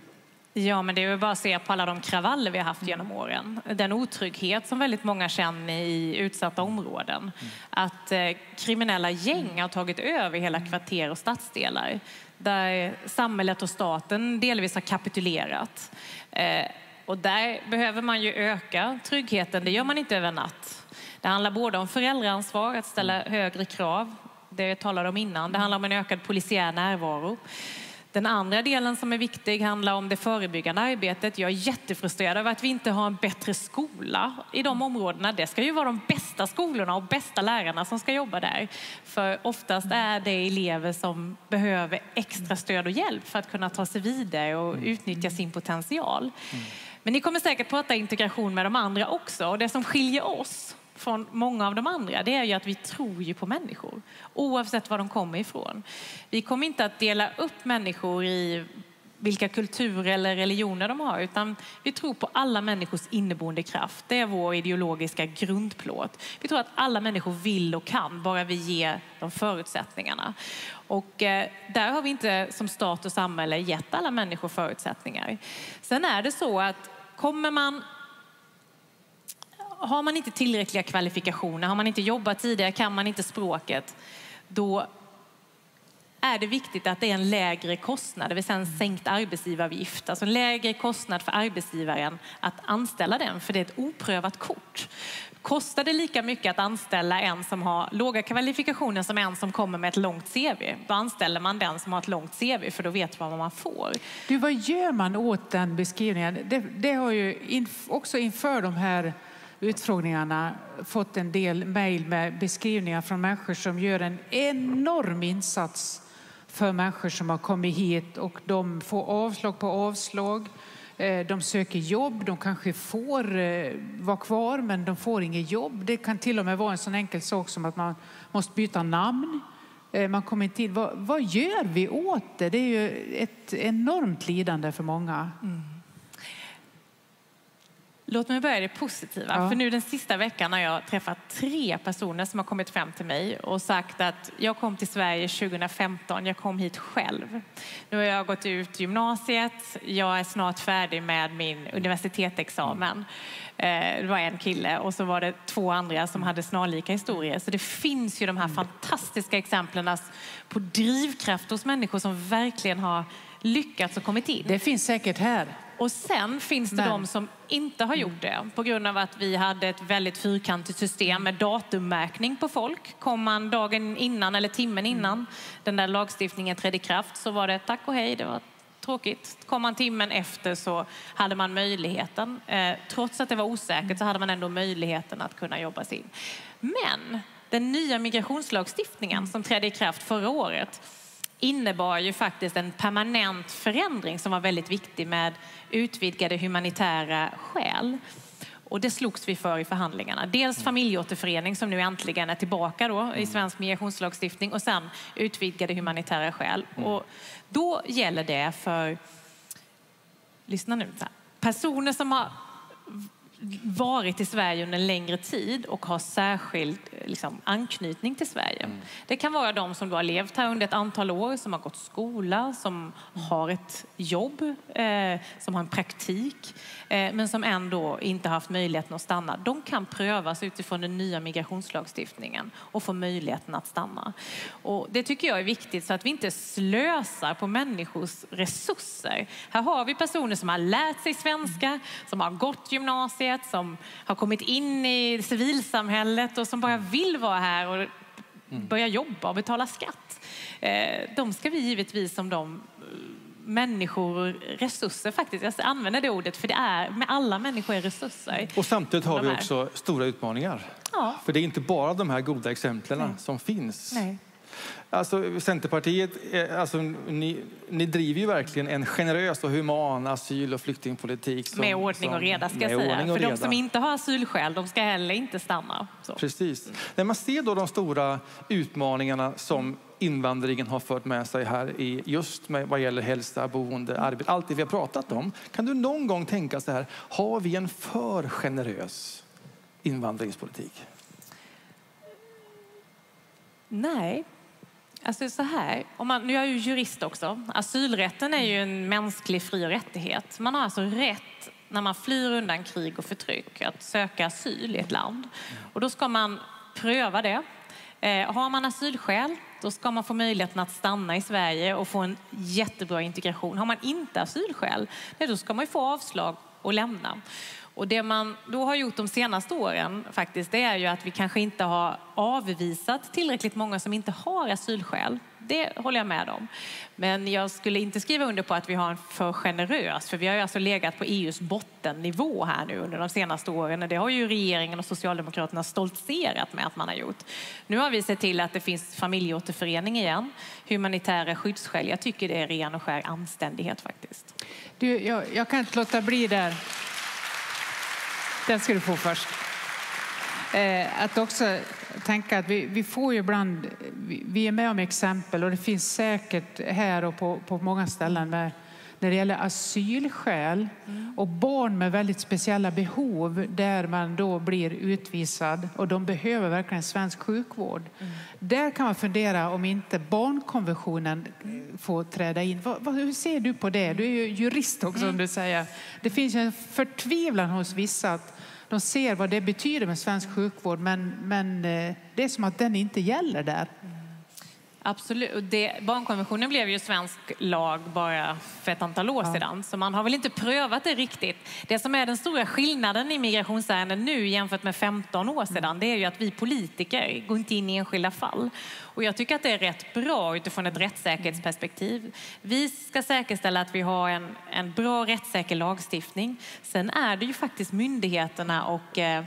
Ja, men det är ju bara att se på alla de kravaller vi har haft genom åren. Den otrygghet som väldigt många känner i utsatta områden. Att eh, kriminella gäng har tagit över hela kvarter och stadsdelar. Där samhället och staten delvis har kapitulerat. Eh, och där behöver man ju öka tryggheten. Det gör man inte över en natt. Det handlar både om föräldraansvar, att ställa högre krav. Det jag talade om innan. Det handlar om en ökad polisiär närvaro. Den andra delen som är viktig handlar om det förebyggande arbetet. Jag är jättefrustrerad över att vi inte har en bättre skola i de områdena. Det ska ju vara de bästa skolorna och bästa lärarna som ska jobba där. För oftast är det elever som behöver extra stöd och hjälp för att kunna ta sig vidare och utnyttja sin potential. Men ni kommer säkert prata integration med de andra också. Och det som skiljer oss från många av de andra, det är ju att vi tror ju på människor. Oavsett var de kommer ifrån. Vi kommer inte att dela upp människor i vilka kulturer eller religioner de har, utan vi tror på alla människors inneboende kraft. Det är vår ideologiska grundplåt. Vi tror att alla människor vill och kan, bara vi ger dem förutsättningarna. Och eh, där har vi inte som stat och samhälle gett alla människor förutsättningar. Sen är det så att kommer man har man inte tillräckliga kvalifikationer, har man inte jobbat tidigare, kan man inte språket, då är det viktigt att det är en lägre kostnad, det vill säga en sänkt arbetsgivaravgift. Alltså en lägre kostnad för arbetsgivaren att anställa den, för det är ett oprövat kort. Kostar det lika mycket att anställa en som har låga kvalifikationer som en som kommer med ett långt CV, då anställer man den som har ett långt CV, för då vet man vad man får. Du, vad gör man åt den beskrivningen? Det, det har ju in, också inför de här utfrågningarna fått en del mejl med beskrivningar från människor som gör en enorm insats för människor som har kommit hit och de får avslag på avslag. Eh, de söker jobb, de kanske får eh, vara kvar men de får inget jobb. Det kan till och med vara en sån enkel sak som att man måste byta namn. Eh, man kommer inte in. Vad, vad gör vi åt det? Det är ju ett enormt lidande för många. Mm. Låt mig börja det positiva. Ja. För nu den sista veckan har jag träffat tre personer som har kommit fram till mig och sagt att jag kom till Sverige 2015, jag kom hit själv. Nu har jag gått ut gymnasiet, jag är snart färdig med min universitetsexamen. Eh, det var en kille och så var det två andra som hade snarlika historier. Så det finns ju de här fantastiska exemplen på drivkraft hos människor som verkligen har lyckats och kommit in. Det finns säkert här. Och sen finns det Men. de som inte har gjort det på grund av att vi hade ett väldigt fyrkantigt system med datummärkning på folk. Kom man dagen innan eller timmen innan den där lagstiftningen trädde i kraft så var det tack och hej, det var tråkigt. Kom man timmen efter så hade man möjligheten. Eh, trots att det var osäkert så hade man ändå möjligheten att kunna jobba sig in. Men den nya migrationslagstiftningen som trädde i kraft förra året innebar ju faktiskt en permanent förändring som var väldigt viktig med utvidgade humanitära skäl. Och det slogs vi för i förhandlingarna. Dels familjeåterförening som nu äntligen är tillbaka då i svensk migrationslagstiftning och sen utvidgade humanitära skäl. Och då gäller det för, lyssna nu, personer som har varit i Sverige under en längre tid och har särskild liksom, anknytning till Sverige. Mm. Det kan vara de som har levt här under ett antal år, som har gått skola, som har ett jobb, eh, som har en praktik, eh, men som ändå inte haft möjligheten att stanna. De kan prövas utifrån den nya migrationslagstiftningen och få möjligheten att stanna. Och det tycker jag är viktigt så att vi inte slösar på människors resurser. Här har vi personer som har lärt sig svenska, som har gått gymnasiet, vet, som har kommit in i civilsamhället och som bara vill vara här och börja jobba och betala skatt. Eh, de ska vi givetvis som de eh, människor resurser faktiskt. Jag använder det ordet för det är, med alla människor är resurser. Och samtidigt har vi också stora utmaningar. Ja. För det är inte bara de här goda exemplen Nej. som finns. Nej. Alltså, Centerpartiet, alltså, ni, ni driver ju verkligen en generös och human asyl och flyktingpolitik. Som, med ordning och reda ska jag säga. För de som inte har asylskäl, de ska heller inte stanna. Så. Precis. När man ser då de stora utmaningarna som invandringen har fört med sig här i just med, vad gäller hälsa, boende, arbete, allt det vi har pratat om. Kan du någon gång tänka så här, har vi en för generös invandringspolitik? Nej, Alltså så här, om man, nu är jag ju jurist också. Asylrätten är ju en mänsklig fri och rättighet. Man har alltså rätt när man flyr undan krig och förtryck att söka asyl i ett land. Och då ska man pröva det. Eh, har man asylskäl, då ska man få möjligheten att stanna i Sverige och få en jättebra integration. Har man inte asylskäl, då ska man få avslag och lämna. Och det man då har gjort de senaste åren faktiskt, det är ju att vi kanske inte har avvisat tillräckligt många som inte har asylskäl. Det håller jag med om. Men jag skulle inte skriva under på att vi har en för generös, för vi har ju alltså legat på EUs bottennivå här nu under de senaste åren. Och det har ju regeringen och Socialdemokraterna stoltserat med att man har gjort. Nu har vi sett till att det finns familjeåterförening igen, humanitära skyddsskäl. Jag tycker det är ren och skär anständighet faktiskt. Du, jag, jag kan inte låta bli där. Den ska du få först. Eh, att också tänka att vi, vi får ju ibland, vi, vi, är med om exempel och det finns säkert här och på, på många ställen med, när det gäller asylskäl mm. och barn med väldigt speciella behov där man då blir utvisad och de behöver verkligen svensk sjukvård. Mm. Där kan man fundera om inte barnkonventionen får träda in. Hur ser du på det? Du är ju jurist också mm. som du säger. Det finns en förtvivlan hos vissa att de ser vad det betyder med svensk sjukvård men, men eh, det är som att den inte gäller där. Absolut. Det, barnkonventionen blev ju svensk lag bara för ett antal år ja. sedan, så man har väl inte prövat det riktigt. Det som är den stora skillnaden i migrationsärenden nu jämfört med 15 år sedan, det är ju att vi politiker går inte in i enskilda fall. Och jag tycker att det är rätt bra utifrån ett rättssäkerhetsperspektiv. Vi ska säkerställa att vi har en, en bra rättssäker lagstiftning. Sen är det ju faktiskt myndigheterna och eh,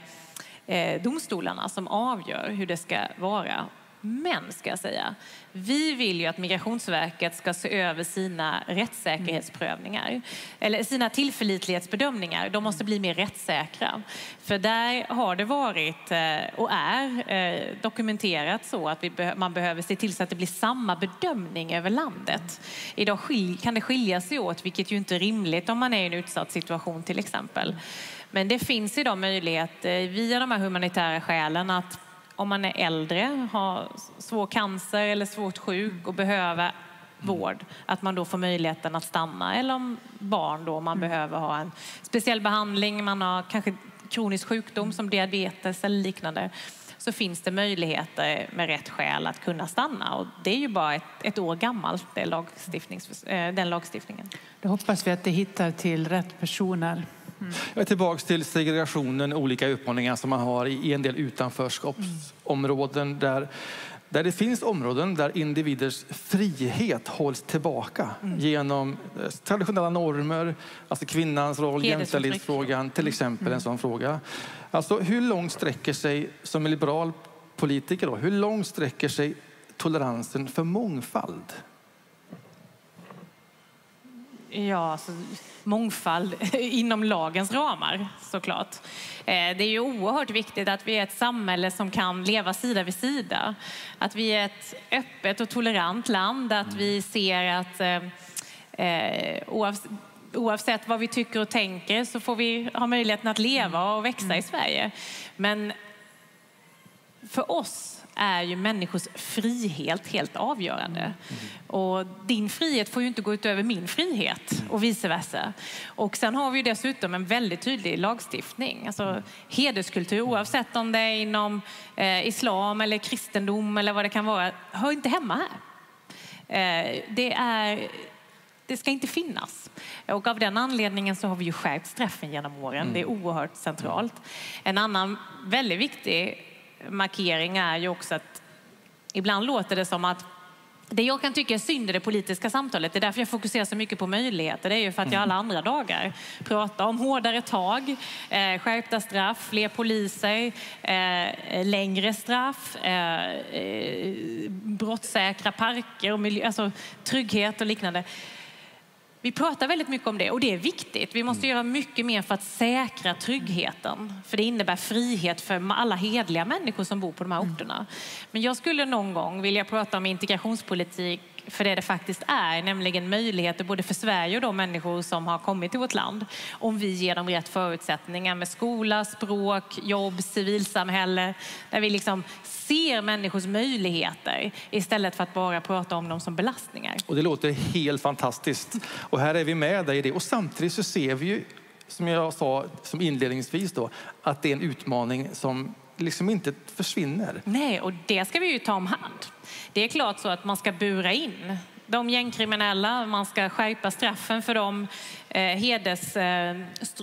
eh domstolarna som avgör hur det ska vara. Men ska jag säga, vi vill ju att Migrationsverket ska se över sina rättssäkerhetsprövningar eller sina tillförlitlighetsbedömningar. De måste bli mer rättssäkra. För där har det varit eh, och är eh, dokumenterat så att man behöver se till så att det blir samma bedömning över landet. Idag kan det skilja sig åt, vilket ju inte är rimligt om man är i en utsatt situation till exempel. Men det finns idag möjlighet eh, via de här humanitära skälen att om man är äldre, har svår cancer eller svårt sjuk och behöver vård, att man då får möjligheten att stanna. Eller om barn då, man mm. behöver ha en speciell behandling, man har kanske kronisk sjukdom som diabetes eller liknande så finns det möjligheter med rätt skäl att kunna stanna. Och det är ju bara ett, ett år gammalt, det lagstiftnings, eh, den lagstiftningen. Då hoppas vi att det hittar till rätt personer. Mm. Jag är tillbaka till segregationen, olika utmaningar som man har i en del utanförskapsområden där där det finns områden där individers frihet hålls tillbaka mm. genom eh, traditionella normer, alltså kvinnans roll, jämställdhetsfrågan till exempel mm. en sån fråga. Alltså hur långt sträcker sig, som liberal politiker, då, hur långt sträcker sig toleransen för mångfald? Ja, alltså, mångfald inom lagens ramar såklart. Eh, det är ju oerhört viktigt att vi är ett samhälle som kan leva sida vid sida. Att vi är ett öppet och tolerant land, att vi ser att eh, eh oavsett vad vi tycker och tänker så får vi ha möjligheten att leva och växa i Sverige. Men för oss är ju människors frihet helt avgörande. Och din frihet får ju inte gå utöver min frihet och vice versa. Och sen har vi dessutom en väldigt tydlig lagstiftning. Alltså hederskultur, oavsett om det är inom eh, islam eller kristendom eller vad det kan vara, hör inte hemma här. Eh, det, är, det ska inte finnas. Och av den anledningen så har vi ju skärpt straffen genom åren. Mm. Det är oerhört centralt. En annan väldigt viktig markering är ju också att ibland låter det som att det jag kan tycka är synd i det politiska samtalet, det är därför jag fokuserar så mycket på möjligheter, det är ju för att jag alla andra dagar pratar om hårdare tag, eh, skärpta straff, fler poliser, eh, längre straff, eh, eh brottssäkra parker och miljö, alltså trygghet och liknande. Vi pratar väldigt mycket om det och det är viktigt. Vi måste göra mycket mer för att säkra tryggheten. För det innebär frihet för alla hedliga människor som bor på de här orterna. Men jag skulle någon gång vilja prata om integrationspolitik för det det faktiskt är, nämligen möjligheter både för Sverige och de människor som har kommit till vårt land. Om vi ger dem rätt förutsättningar med skola, språk, jobb, civilsamhälle. Där vi liksom ser människors möjligheter istället för att bara prata om dem som belastningar. Och det låter helt fantastiskt. Och här är vi med dig i det. Och samtidigt så ser vi ju, som jag sa som inledningsvis då, att det är en utmaning som liksom inte försvinner. Nej, och det ska vi ju ta om hand. Det är klart så att man ska bura in de gängkriminella, man ska skärpa straffen för de, eh, heders, eh,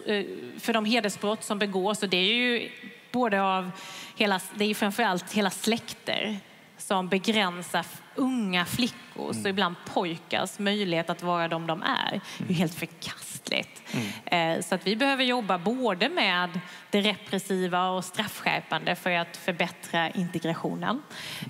eh för de hedersbrott som begås. Och det är ju både av hela, det är framförallt hela släkter som begränsar unga flickors mm. och ibland pojkars möjlighet att vara de de är. Det är helt förkastligt. Mm. Eh, så att vi behöver jobba både med det repressiva och straffskärpande för att förbättra integrationen.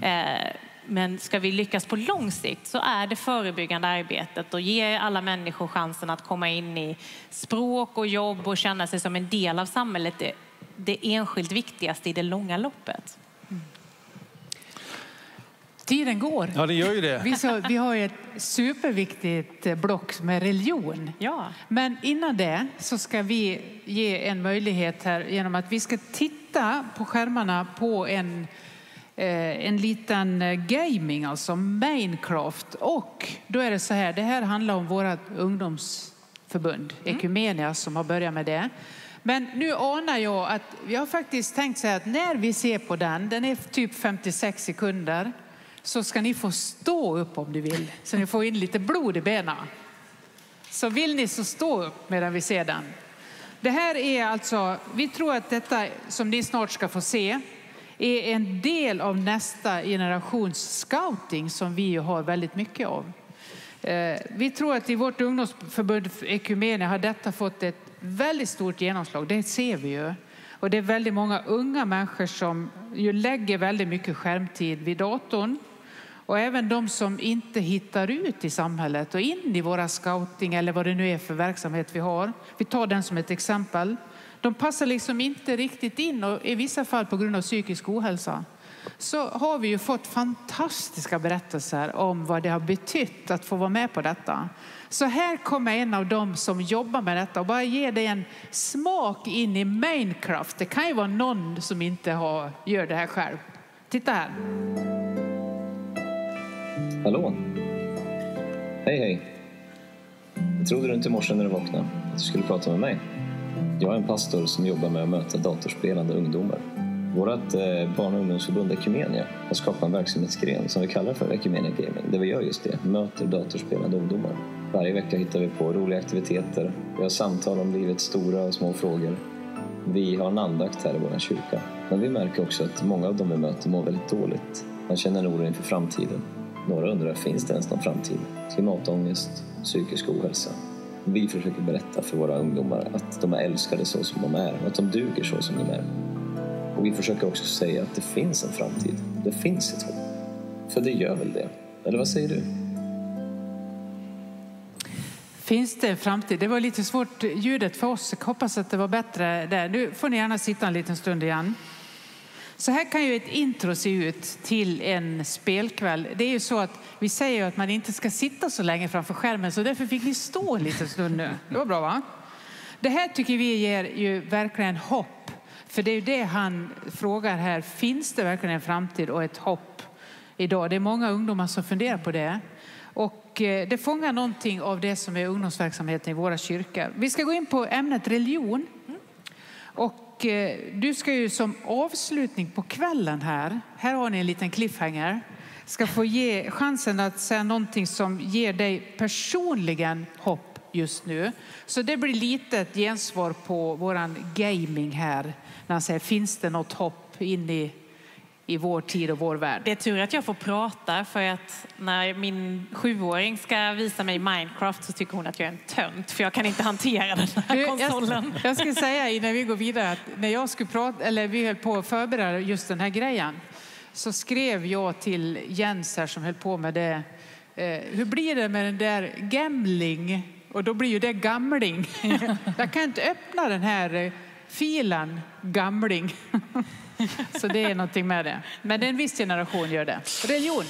Mm. Men ska vi lyckas på lång sikt så är det förebyggande arbetet och ge alla människor chansen att komma in i språk och jobb och känna sig som en del av samhället det, det enskilt viktigaste i det långa loppet. Mm. Tiden går. Ja, det gör ju det. Vi, så, vi har ett superviktigt eh, block med religion. Ja. Men innan det så ska vi ge en möjlighet här genom att vi ska titta på skärmarna på en en liten eh, gaming, alltså Minecraft. Och då är det så här, det här handlar om vårt ungdomsförbund, mm. Ekumenia, som har börjat med det. Men nu anar jag att vi har faktiskt tänkt så här att när vi ser på den, den är typ 56 sekunder, så ska ni få stå upp om ni vill, så ni får in lite blod i benen. Så vill ni så stå upp medan vi ser den. Det här är alltså, vi tror att detta som ni snart ska få se, är en del av nästa generations scouting som vi har väldigt mycket av. Eh, vi tror att i vårt ungdomsförbund Ekumenia har detta fått ett väldigt stort genomslag. Det ser vi ju. Och det är väldigt många unga människor som ju lägger väldigt mycket skärmtid vid datorn och även de som inte hittar ut i samhället och in i våra scouting eller vad det nu är för verksamhet vi har. Vi tar den som ett exempel. De passar liksom inte riktigt in och i vissa fall på grund av psykisk ohälsa så har vi ju fått fantastiska berättelser om vad det har betytt att få vara med på detta. Så här kommer en av dem som jobbar med detta och bara ger dig en smak in i Minecraft. Det kan ju vara någon som inte har, gör det här själv. Titta här. Hallå? Hej, hej. Jag trodde du inte i morse när du vaknade att du skulle prata med mig. Jag är en pastor som jobbar med att möta datorspelande ungdomar. Vårt eh, barn och ungdomsförbund Ekumenia har skapat en verksamhetsgren som vi kallar för Ekumenia Gaming, där vi gör just det, möter datorspelande ungdomar. Varje vecka hittar vi på roliga aktiviteter, vi har samtal om livets stora och små frågor. Vi har en andakt här i vår kyrka. Men vi märker också att många av dem vi möter mår väldigt dåligt. Man känner en oro inför framtiden. Några undrar, finns det ens någon framtid? Klimatångest, psykisk ohälsa. Vi försöker berätta för våra ungdomar att de är älskade så som de är och att de duger så som de är. Och vi försöker också säga att det finns en framtid. Det finns ett hopp. För det gör väl det? Eller vad säger du? Finns det en framtid? Det var lite svårt ljudet för oss. Jag hoppas att det var bättre där. Nu får ni gärna sitta en liten stund igen. Så här kan ju ett intro se ut till en spelkväll. Det är ju så att vi säger att man inte ska sitta så länge framför skärmen så därför fick ni stå en liten stund nu. Det var bra va? Det här tycker vi ger ju verkligen hopp. För det är ju det han frågar här. Finns det verkligen en framtid och ett hopp idag? Det är många ungdomar som funderar på det. Och eh, det fångar någonting av det som är ungdomsverksamheten i våra kyrkor. Vi ska gå in på ämnet religion. Och eh, du ska ju som avslutning på kvällen här, här har ni en liten cliffhanger, ska få ge chansen att säga någonting som ger dig personligen hopp just nu. Så det blir lite ett gensvar på våran gaming här när han säger finns det något hopp in i i vår tid och vår värld. Det är tur att jag får prata för att när min sjuåring ska visa mig Minecraft så tycker hon att jag är en tönt för jag kan inte hantera den här Du, konsolen. Jag, jag ska säga innan vi går vidare att när jag skulle prata, eller vi höll på att förbereda just den här grejen så skrev jag till Jens här som höll på med det. Eh, hur blir det med den där gamling? Och då blir ju det gamling. Jag kan inte öppna den här eh, filen gamling. Så det är någonting med det. Men en viss generation gör det. Religion.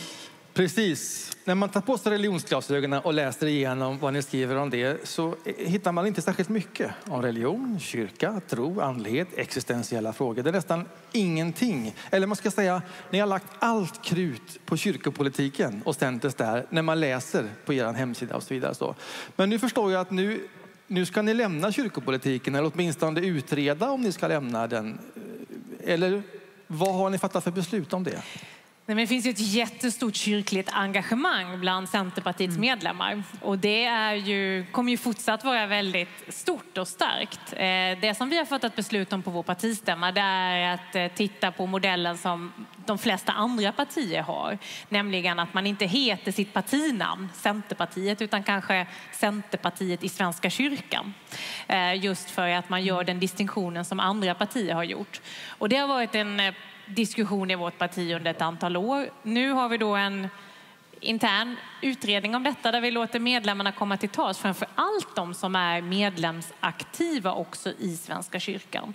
Precis. När man tar på sig religionsglasögonen och läser igenom vad ni skriver om det så hittar man inte särskilt mycket om religion, kyrka, tro, andlighet, existentiella frågor. Det är nästan ingenting. Eller man ska säga, ni har lagt allt krut på kyrkopolitiken och Centers där när man läser på er hemsida och så vidare. Så. Men nu förstår jag att nu, nu ska ni lämna kyrkopolitiken eller åtminstone utreda om ni ska lämna den. Eh, eller vad har ni fattat för beslut om det? Nej, men det finns ju ett jättestort kyrkligt engagemang bland Centerpartiets Mm. medlemmar och det är ju, kommer ju fortsatt vara väldigt stort och starkt. Eh, Det som vi har fattat beslut om på vår partistämma det är att eh, titta på modellen som de flesta andra partier har, nämligen att man inte heter sitt partinamn Centerpartiet utan kanske Centerpartiet i Svenska kyrkan. Eh, Just för att man gör den distinktionen som andra partier har gjort. Och det har varit en diskussion i vårt parti under ett antal år. Nu har vi då en intern utredning om detta där vi låter medlemmarna komma till tals, framför allt de som är medlemsaktiva också i Svenska kyrkan.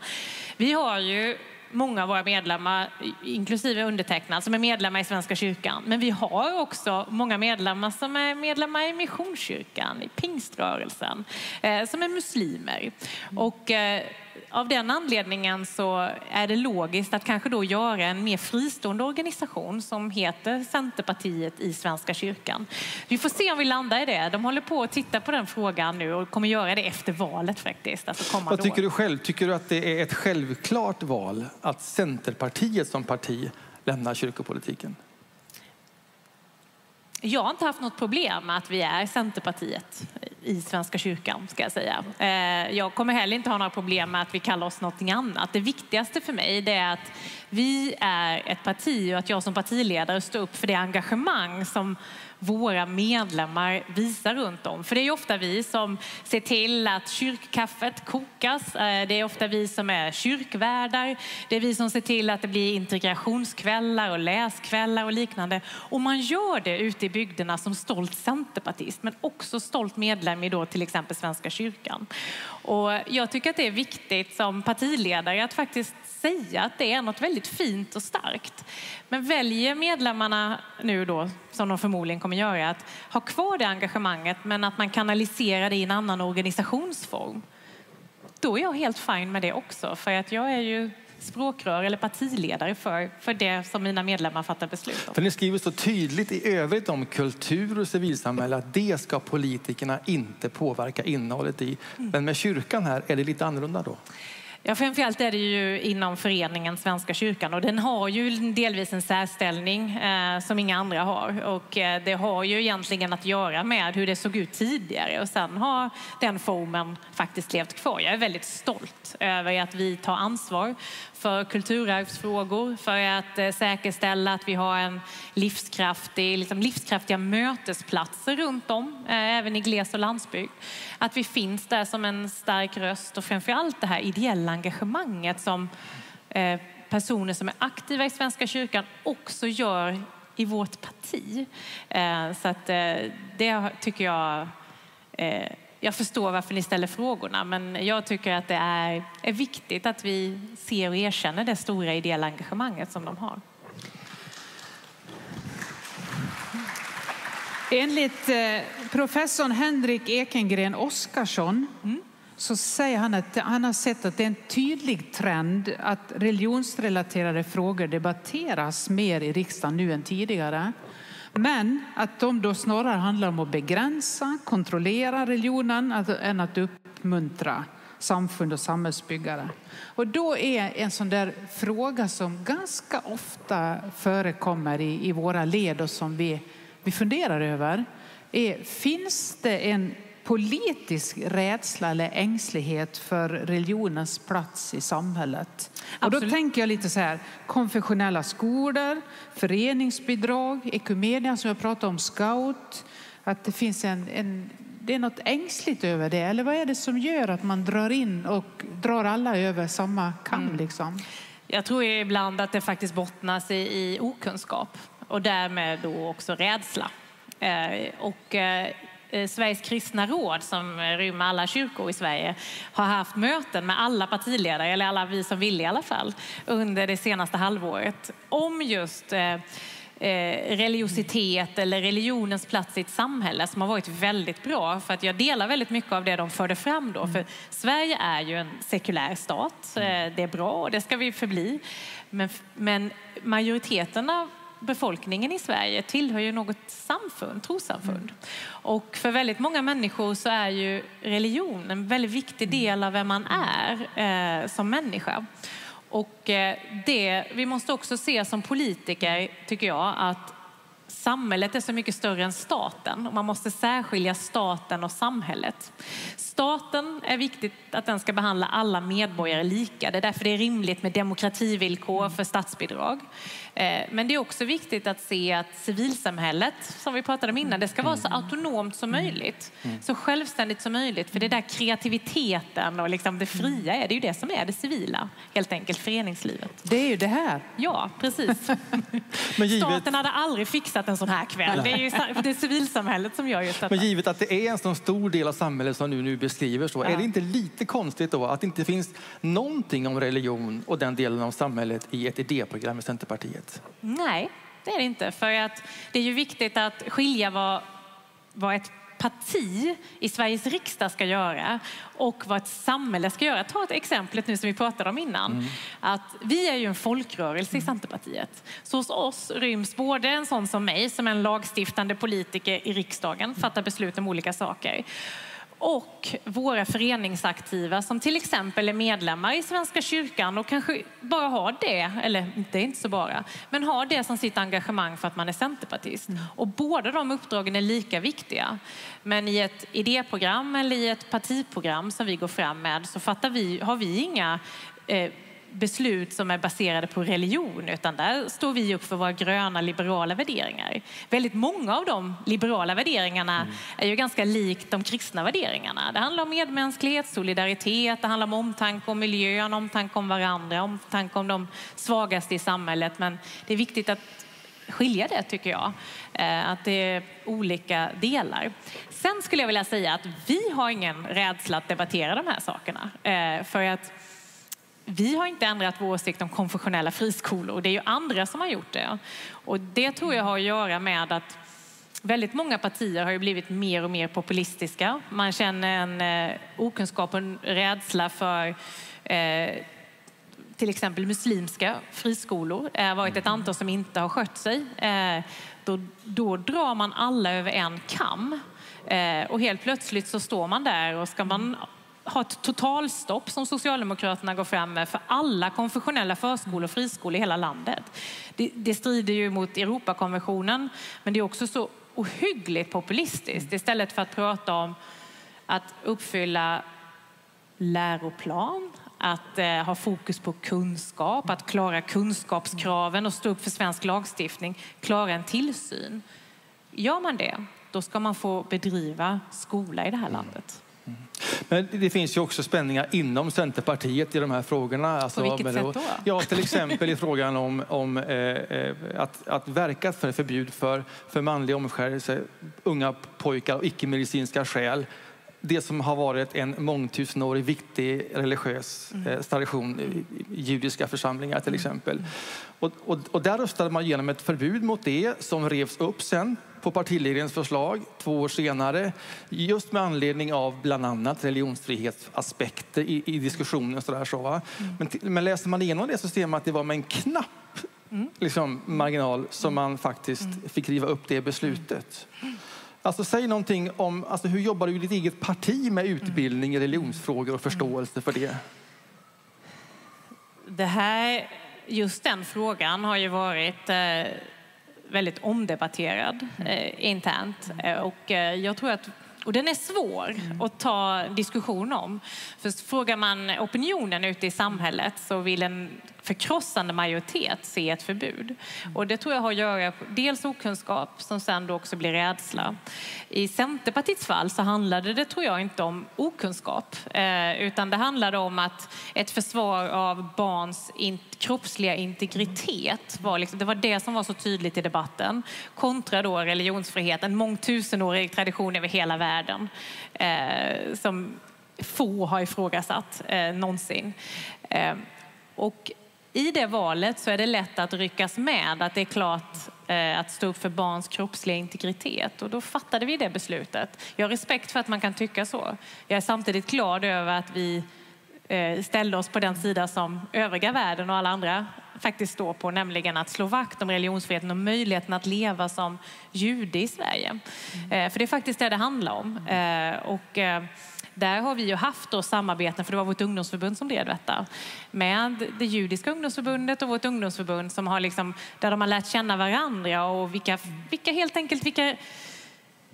Vi har ju många av våra medlemmar, inklusive undertecknad, som är medlemmar i Svenska kyrkan. Men vi har också många medlemmar som är medlemmar i Missionskyrkan, i pingströrelsen, eh, som är muslimer. Och eh, av den anledningen så är det logiskt att kanske då göra en mer fristående organisation som heter Centerpartiet i Svenska kyrkan. Vi får se om vi landar i det. De håller på att titta på den frågan nu och kommer göra det efter valet faktiskt. Alltså Vad tycker år. du själv? Tycker du att det är ett självklart val att Centerpartiet som parti lämnar kyrkopolitiken? Jag har inte haft något problem med att vi är Centerpartiet i Svenska kyrkan, ska jag säga. Eh, jag kommer heller inte ha några problem med att vi kallar oss någonting annat. Det viktigaste för mig det är att vi är ett parti och att jag som partiledare står upp för det engagemang som våra medlemmar visar runt om. För det är ofta vi som ser till att kyrkkaffet kokas. Eh, det är ofta vi som är kyrkvärdar. Det är vi som ser till att det blir integrationskvällar och läskvällar och liknande. Och man gör det ute i bygderna som stolt centerpartist men också stolt medlem i då till exempel Svenska kyrkan. Och jag tycker att det är viktigt som partiledare att faktiskt säga att det är något väldigt fint och starkt. Men väljer medlemmarna nu då, som de förmodligen kommer göra, att ha kvar det engagemanget men att man kanaliserar det i en annan organisationsform. Då är jag helt fin med det också, för att jag är ju språkrör eller partiledare för, för det som mina medlemmar fattar beslut om. För ni skriver så tydligt i övrigt om kultur och civilsamhälle att det ska politikerna inte påverka innehållet i. Men med kyrkan här är det lite annorlunda då? Ja, framförallt är det ju inom föreningen Svenska kyrkan och den har ju delvis en särställning eh, som inga andra har. Och eh, det har ju egentligen att göra med hur det såg ut tidigare och sen har den formen faktiskt levt kvar. Jag är väldigt stolt över att vi tar ansvar för kulturarvsfrågor, för att eh, säkerställa att vi har en livskraftig, liksom livskraftiga mötesplatser runt om, eh, även i gles och landsbygd. Att vi finns där som en stark röst och framför allt det här ideella engagemanget som eh, personer som är aktiva i Svenska kyrkan också gör i vårt parti. Så att det tycker jag jag förstår varför ni ställer frågorna, men jag tycker att det är, är viktigt att vi ser och erkänner det stora ideella engagemanget som de har. Enligt eh, professorn Henrik Ekengren Oskarsson mm så säger han att han har sett att det är en tydlig trend att religionsrelaterade frågor debatteras mer i riksdagen nu än tidigare. Men att de då snarare handlar om att begränsa, kontrollera religionen än att uppmuntra samfund och samhällsbyggare. Och då är en sån där fråga som ganska ofta förekommer i, i våra led och som vi, vi funderar över är, finns det en politisk rädsla eller ängslighet för religionens plats i samhället. Och då tänker jag lite så här, konfessionella skolor, föreningsbidrag, ekumenia som jag pratade om, scout, att det finns en, en det är något ängsligt över det, eller vad är det som gör att man drar in och drar alla över samma kam? Mm. Liksom? Jag tror ibland att det faktiskt bottnas i, i okunskap och därmed då också rädsla. Eh, och Eh, Sveriges kristna råd som rymmer alla kyrkor i Sverige har haft möten med alla partiledare, eller alla vi som vill i alla fall, under det senaste halvåret om just eh, eh, religiositet eller religionens plats i ett samhälle som har varit väldigt bra. För att jag delar väldigt mycket av det de förde fram då. För Sverige är ju en sekulär stat. Det är bra och det ska vi förbli. Men, men majoriteten av befolkningen i Sverige tillhör ju något samfund, trossamfund. Mm. Och för väldigt många människor så är ju religion en väldigt viktig del av vem man är eh, som människa. Och eh, det, vi måste också se som politiker, tycker jag, att samhället är så mycket större än staten och man måste särskilja staten och samhället. Staten är viktigt att den ska behandla alla medborgare lika. Det är därför det är rimligt med demokrativillkor för statsbidrag. Eh, men det är också viktigt att se att civilsamhället, som vi pratade om innan, det ska vara så autonomt som möjligt. Så självständigt som möjligt. För det där kreativiteten och liksom det fria är, det är ju det som är det civila, helt enkelt, föreningslivet. Det är ju det här. Ja, precis. Men givet... Staten hade aldrig fixat en sån här kväll. Det är ju det är civilsamhället som gör just detta. Men givet att det är en så stor del av samhället som du nu beskriver så, ja. är det inte lite konstigt då att det inte finns någonting om religion och den delen av samhället i ett idéprogram i Centerpartiet? Nej, det är det inte. För att det är ju viktigt att skilja vad, vad ett parti i Sveriges riksdag ska göra och vad ett samhälle ska göra. Ta ett exemplet nu som vi pratade om innan. Mm. Att vi är ju en folkrörelse i Centerpartiet. Så hos oss ryms både en sån som mig som är en lagstiftande politiker i riksdagen, fattar beslut om olika saker och våra föreningsaktiva som till exempel är medlemmar i Svenska kyrkan och kanske bara har det, eller det är inte så bara, men har det som sitt engagemang för att man är centerpartist. Mm. Och båda de uppdragen är lika viktiga. Men i ett idéprogram eller i ett partiprogram som vi går fram med så fattar vi, har vi inga eh, beslut som är baserade på religion, utan där står vi upp för våra gröna liberala värderingar. Väldigt många av de liberala värderingarna mm. är ju ganska likt de kristna värderingarna. Det handlar om medmänsklighet, solidaritet, det handlar om omtanke om miljön, omtanke om varandra, omtanke om de svagaste i samhället. Men det är viktigt att skilja det tycker jag. Eh, att det är olika delar. Sen skulle jag vilja säga att vi har ingen rädsla att debattera de här sakerna. Eh, för att vi har inte ändrat vår åsikt om konfessionella friskolor. Det är ju andra som har gjort det. Och det tror jag har att göra med att väldigt många partier har ju blivit mer och mer populistiska. Man känner en eh, okunskap och en rädsla för eh, till exempel muslimska friskolor. Det har varit ett antal som inte har skött sig. Eh, då, då drar man alla över en kam. Eh, och helt plötsligt så står man där och ska man ha ett totalstopp som Socialdemokraterna går fram med för alla konfessionella förskolor och friskolor i hela landet. Det, det strider ju mot Europakonventionen, men det är också så ohyggligt populistiskt. Istället för att prata om att uppfylla läroplan, att eh, ha fokus på kunskap, att klara kunskapskraven och stå upp för svensk lagstiftning, klara en tillsyn. Gör man det, då ska man få bedriva skola i det här landet. Men det finns ju också spänningar inom Centerpartiet i de här frågorna. Alltså, På vilket sätt då? Ja, till exempel i frågan om, om eh, eh, att, att verka för förbud för, för manlig omskärelse, unga pojkar och icke-medicinska skäl det som har varit en mångtusenårig viktig religiös mm. eh, tradition i judiska församlingar till mm. exempel. Och, och, och, där röstade man igenom ett förbud mot det som revs upp sen på partiledningens förslag två år senare. Just med anledning av bland annat religionsfrihetsaspekter i, i diskussionen. Så där, så, va? Mm. Men, men läser man igenom det så ser man att det var med en knapp liksom, marginal som man faktiskt fick riva upp det beslutet. Alltså, säg någonting om alltså, hur jobbar du i ditt eget parti med utbildning i religionsfrågor och förståelse för det? Det här, just den frågan har ju varit eh, väldigt omdebatterad eh, internt. Eh, och eh, jag tror att och den är svår mm. att ta diskussion om. För frågar man opinionen ute i samhället så vill en förkrossande majoritet se ett förbud. Och det tror jag har att göra dels okunskap som sen då också blir rädsla. I Centerpartiets fall så handlade det tror jag inte om okunskap eh, utan det handlade om att ett försvar av barns kroppsliga integritet var liksom, det var det som var så tydligt i debatten kontra då religionsfrihet, en mångtusenårig tradition över hela världen eh, som få har ifrågasatt eh, någonsin. Eh, och i det valet så är det lätt att ryckas med att det är klart eh, att stå upp för barns kroppsliga integritet och då fattade vi det beslutet. Jag har respekt för att man kan tycka så. Jag är samtidigt glad över att vi ställde oss på den sida som övriga världen och alla andra faktiskt står på, nämligen att slå vakt om religionsfriheten och möjligheten att leva som jude i Sverige. Mm. För det är faktiskt det det handlar om. Och där har vi ju haft då samarbeten, för det var vårt ungdomsförbund som drev detta, med det judiska ungdomsförbundet och vårt ungdomsförbund som har liksom, där de har lärt känna varandra och vilka, vilka helt enkelt vilka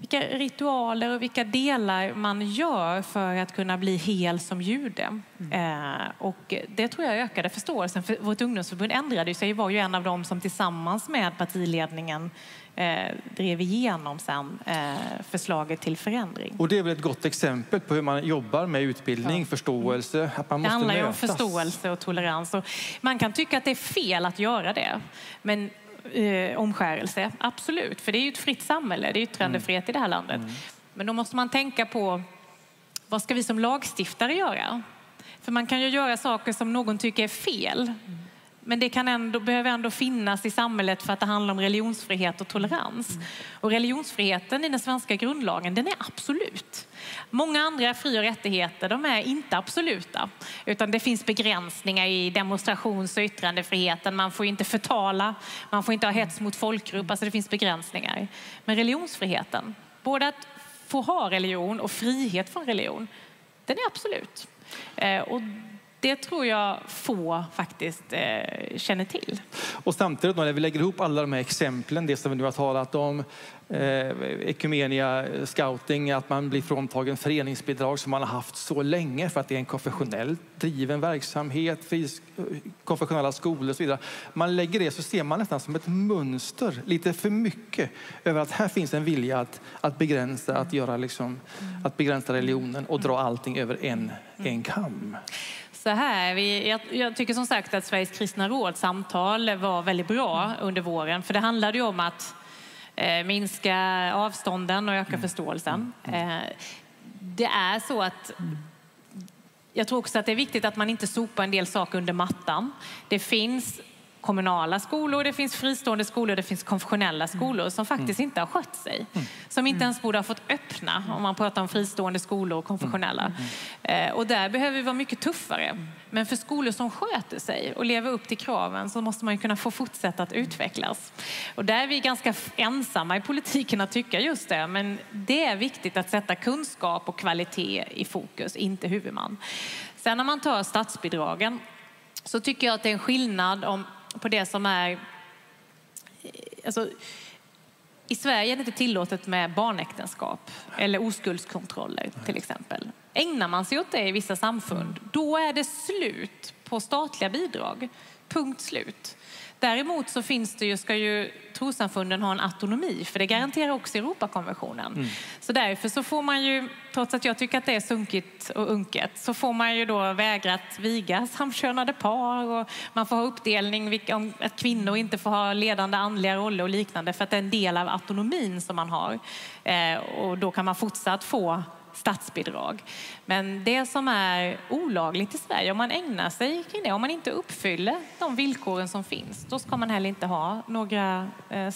vilka ritualer och vilka delar man gör för att kunna bli hel som jude. Mm. Eh, och det tror jag ökade förståelsen. För vårt ungdomsförbund ändrade sig, var ju en av dem som tillsammans med partiledningen eh, drev igenom sen eh, förslaget till förändring. Och det är väl ett gott exempel på hur man jobbar med utbildning, ja. förståelse, att man måste Det handlar ju om förståelse och tolerans. Och man kan tycka att det är fel att göra det, men eh, omskärelse, absolut, för det är ju ett fritt samhälle, det är yttrandefrihet mm. i det här landet. Mm. Men då måste man tänka på vad ska vi som lagstiftare göra? För man kan ju göra saker som någon tycker är fel. Mm. Men det kan ändå, behöver ändå finnas i samhället för att det handlar om religionsfrihet och tolerans. Mm. Och religionsfriheten i den svenska grundlagen, den är absolut. Många andra fri och rättigheter, de är inte absoluta. Utan det finns begränsningar i demonstrations och yttrandefriheten. Man får inte förtala, man får inte ha hets mot folkgrupp, alltså det finns begränsningar. Men religionsfriheten, både att få ha religion och frihet från religion, den är absolut. Eh, och det tror jag få faktiskt eh, känner till. Och samtidigt då, när vi lägger ihop alla de här exemplen, det som vi nu har talat om, eh, ekumenia, scouting, att man blir fråntagen föreningsbidrag som man har haft så länge för att det är en konfessionellt driven verksamhet, fris, konfessionella skolor och så vidare. Man lägger det så ser man nästan som ett mönster, lite för mycket, över att här finns en vilja att, att begränsa, att, göra liksom, att begränsa religionen och dra allting över en, en kam. Så här, vi, jag, jag, tycker som sagt att Sveriges kristna råds samtal var väldigt bra under våren. För det handlade ju om att eh, minska avstånden och öka förståelsen. Eh, det är så att jag tror också att det är viktigt att man inte sopar en del saker under mattan. Det finns kommunala skolor, det finns fristående skolor, det finns konfessionella skolor som faktiskt inte har skött sig. Som inte ens borde ha fått öppna om man pratar om fristående skolor och konfessionella. Eh, och där behöver vi vara mycket tuffare. Men för skolor som sköter sig och lever upp till kraven så måste man kunna få fortsätta att utvecklas. Och där är vi ganska ensamma i politiken att tycka just det. Men det är viktigt att sätta kunskap och kvalitet i fokus, inte huvudman. Sen när man tar statsbidragen så tycker jag att det är en skillnad om på det som är... Alltså, I Sverige är det inte tillåtet med barnäktenskap eller oskuldskontroller till exempel. Ägnar man sig åt det i vissa samfund, då är det slut på statliga bidrag. Punkt slut. Däremot så finns det ju, ska ju trossamfunden ha en autonomi, för det garanterar också Europakonventionen. Mm. Så därför så får man ju, trots att jag tycker att det är sunkigt och unket, så får man ju då vägra att viga samkönade par och man får ha uppdelning om att kvinnor inte får ha ledande andliga roller och liknande för att det är en del av autonomin som man har. Eh, och då kan man fortsatt få statsbidrag. Men det som är olagligt i Sverige, om man ägnar sig kring det, om man inte uppfyller de villkoren som finns, då ska man heller inte ha några eh,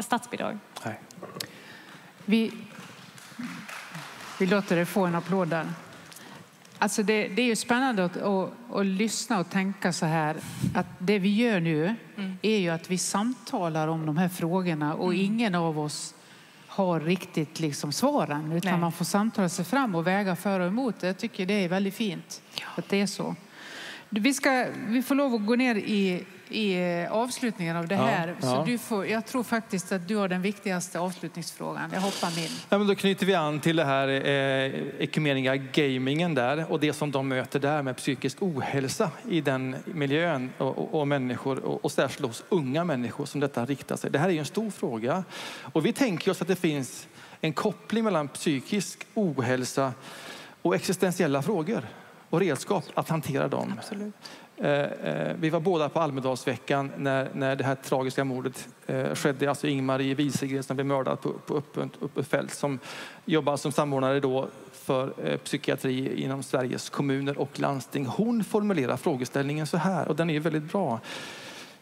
statsbidrag. Nej. Vi, vi låter dig få en applåd där. Alltså det, det är ju spännande att, att, att, lyssna och tänka så här att det vi gör nu mm. är ju att vi samtalar om de här frågorna och mm. ingen av oss har riktigt liksom svaren utan Nej. man får samtala sig fram och väga för och emot. Jag tycker det är väldigt fint ja. att det är så. Vi, ska, vi får lov att gå ner i i eh, avslutningen av det här. Ja, så Du får, jag tror faktiskt att du har den viktigaste avslutningsfrågan. Jag hoppar min. Ja, men då knyter vi an till det här eh, ekumeniga gamingen där och det som de möter där med psykisk ohälsa i den miljön och, och, och människor och, och särskilt hos unga människor som detta riktar sig. Det här är ju en stor fråga och vi tänker oss att det finns en koppling mellan psykisk ohälsa och existentiella frågor och redskap att hantera dem. Absolut. Eh, eh, vi var båda på Almedalsveckan när, när det här tragiska mordet eh, skedde. Alltså Ingmarie Wieselgren som blev mördad på, på öppet fält som jobbar som samordnare då för psykiatri inom Sveriges kommuner och landsting. Hon formulerar frågeställningen så här och den är väldigt bra.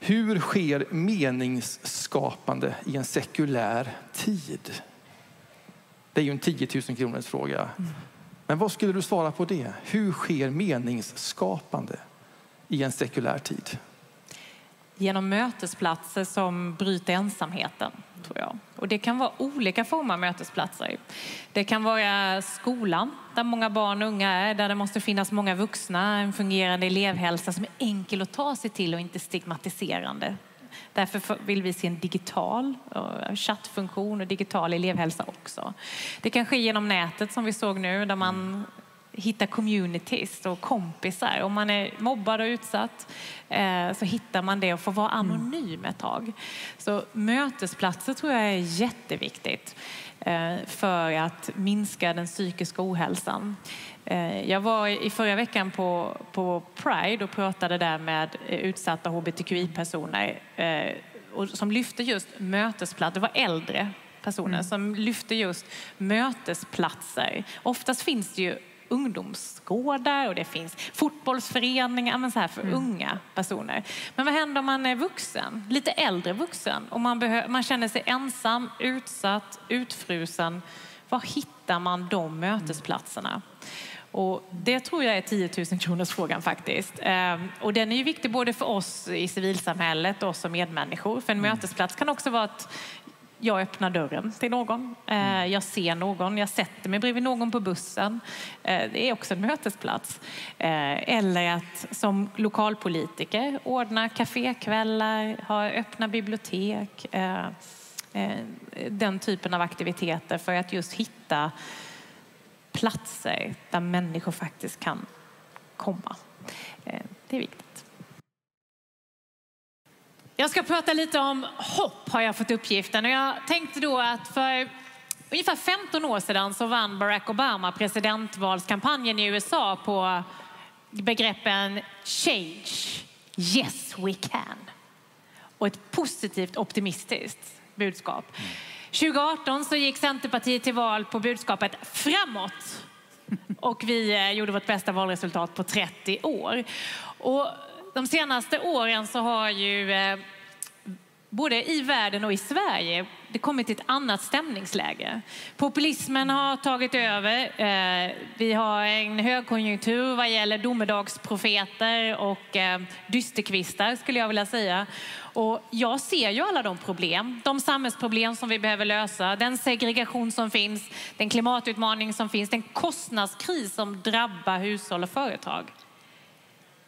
Hur sker meningsskapande i en sekulär tid? Det är ju en 10 000 kronors fråga. Mm. Men vad skulle du svara på det? Hur sker meningsskapande? I en sekulär tid? Genom mötesplatser som bryter ensamheten, tror jag. Och det kan vara olika former av mötesplatser. Det kan vara skolan, där många barn och unga är, där det måste finnas många vuxna, en fungerande elevhälsa som är enkel att ta sig till och inte stigmatiserande. Därför vill vi se en digital eh, chattfunktion och digital elevhälsa också. Det kan ske genom nätet som vi såg nu, där man hitta communities och kompisar. Om man är mobbad och utsatt eh, så hittar man det och får vara anonym ett tag. Så mötesplatser tror jag är jätteviktigt eh, för att minska den psykiska ohälsan. Eh, jag var i förra veckan på, på Pride och pratade där med utsatta hbtqi-personer som lyfte just mötesplatser. Det var äldre personer mm. som lyfte just mötesplatser. Oftast finns det ju ungdomsgårdar och det finns fotbollsföreningar men så här för mm. unga personer. Men vad händer om man är vuxen, lite äldre vuxen och man, behöver, man känner sig ensam, utsatt, utfrusen? Var hittar man de mötesplatserna? Och det tror jag är 10 000 kronors frågan faktiskt. Ehm, och den är ju viktig både för oss i civilsamhället och som medmänniskor. För en mm. mötesplats kan också vara att jag öppnar dörren till någon. Eh, jag ser någon, jag sätter mig bredvid någon på bussen. Eh, det är också en mötesplats. Eh, eller att som lokalpolitiker ordna kafékvällar, ha öppna bibliotek. Den typen av aktiviteter för att just hitta platser där människor faktiskt kan komma. Det är viktigt. Jag ska prata lite om hopp har jag fått uppgiften och jag tänkte då att för ungefär 15 år sedan så vann Barack Obama presidentvalskampanjen i USA på begreppen change, yes we can och ett positivt optimistiskt budskap. 2018 så gick Centerpartiet till val på budskapet framåt och vi eh, gjorde vårt bästa valresultat på 30 år. Och de senaste åren så har ju eh, både i världen och i Sverige det kommit ett annat stämningsläge. Populismen har tagit över. Eh, vi har en högkonjunktur vad gäller domedagsprofeter och eh, dysterkvistar skulle jag vilja säga. Och jag ser ju alla de problem, de samhällsproblem som vi behöver lösa, den segregation som finns, den klimatutmaning som finns, den kostnadskris som drabbar hushåll och företag.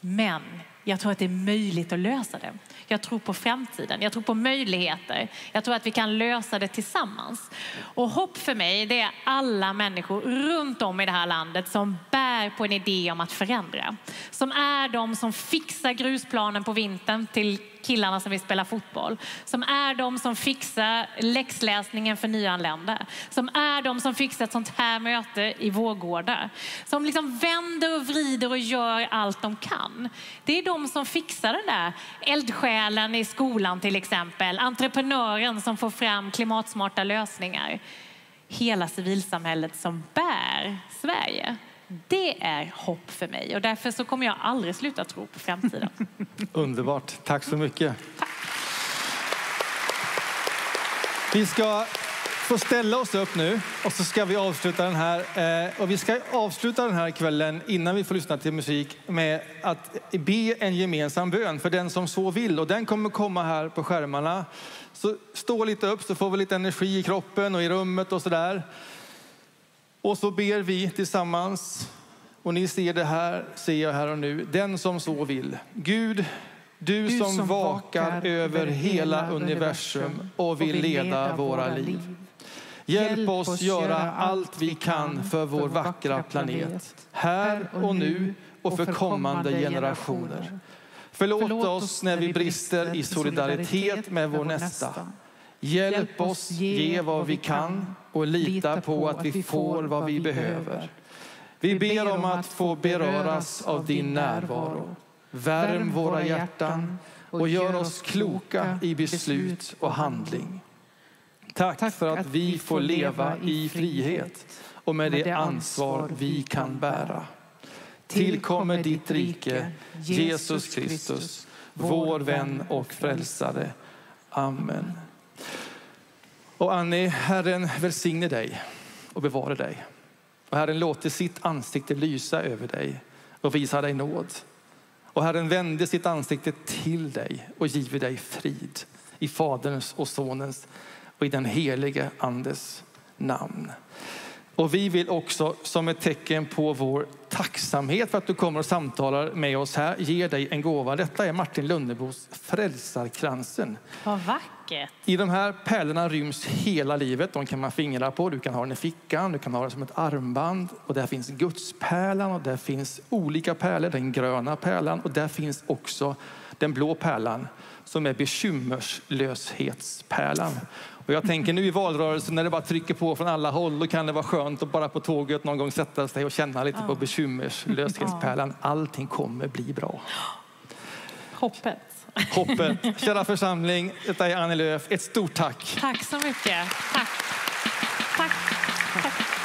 Men jag tror att det är möjligt att lösa det. Jag tror på framtiden. Jag tror på möjligheter. Jag tror att vi kan lösa det tillsammans. Och hopp för mig, det är alla människor runt om i det här landet som bär på en idé om att förändra. Som är de som fixar grusplanen på vintern till killarna som vill spela fotboll. Som är de som fixar läxläsningen för nyanlända. Som är de som fixar ett sånt här möte i Vårgårda. Som liksom vänder och vrider och gör allt de kan. Det är de som fixar den där eldsjälen i skolan till exempel. Entreprenören som får fram klimatsmarta lösningar. Hela civilsamhället som bär Sverige. Det är hopp för mig och därför så kommer jag aldrig sluta tro på framtiden. Underbart. Tack så mycket. Vi ska få ställa oss upp nu och så ska vi avsluta den här. Eh, och vi ska avsluta den här kvällen innan vi får lyssna till musik med att be en gemensam bön för den som så vill. Och den kommer komma här på skärmarna. Så stå lite upp så får vi lite energi i kroppen och i rummet och så där. Och så ber vi tillsammans. Och ni ser det här, ser jag här och nu. Den som så vill. Gud, du, du som, som vakar över hela universum och vill leda våra liv. Hjälp oss göra allt vi kan för vår vackra planet, här och nu och för kommande generationer. Förlåt oss när vi brister i solidaritet med vår nästa. Hjälp oss ge vad vi kan och lita på att vi får vad vi behöver. Vi ber om att få beröras av din närvaro. Värm våra hjärtan och gör oss kloka i beslut och handling. Tack för att vi får leva i frihet och med det ansvar vi kan bära. Tillkommer ditt rike, Jesus Kristus, vår vän och frälsare. Amen. Och Annie, Herren välsigne dig och bevara dig. Och Herren låter sitt ansikte lysa över dig och visa dig nåd. Och Herren vände sitt ansikte till dig och giver dig frid i Faderns och Sonens och i den helige Andes namn. Och vi vill också som ett tecken på vår tacksamhet för att du kommer och samtalar med oss här ge dig en gåva. Detta är Martin Lönnebos Frälsarkransen. Vad vackert. I de här pärlorna ryms hela livet. De kan man fingra på. Du kan ha den i fickan, du kan ha den som ett armband. Och där finns Gudspärlan och där finns olika pärlor. Den gröna pärlan och där finns också den blå pärlan som är bekymmerslöshetspärlan. Och jag tänker nu i valrörelsen när det bara trycker på från alla håll, då kan det vara skönt att bara på tåget någon gång sätta sig och känna lite ja. på bekymmerslöshetspärlan. Allting kommer bli bra. Hoppet. Hoppet. Kära församling, detta är Annie Lööf. Ett stort tack. Tack så mycket. Tack. tack. tack.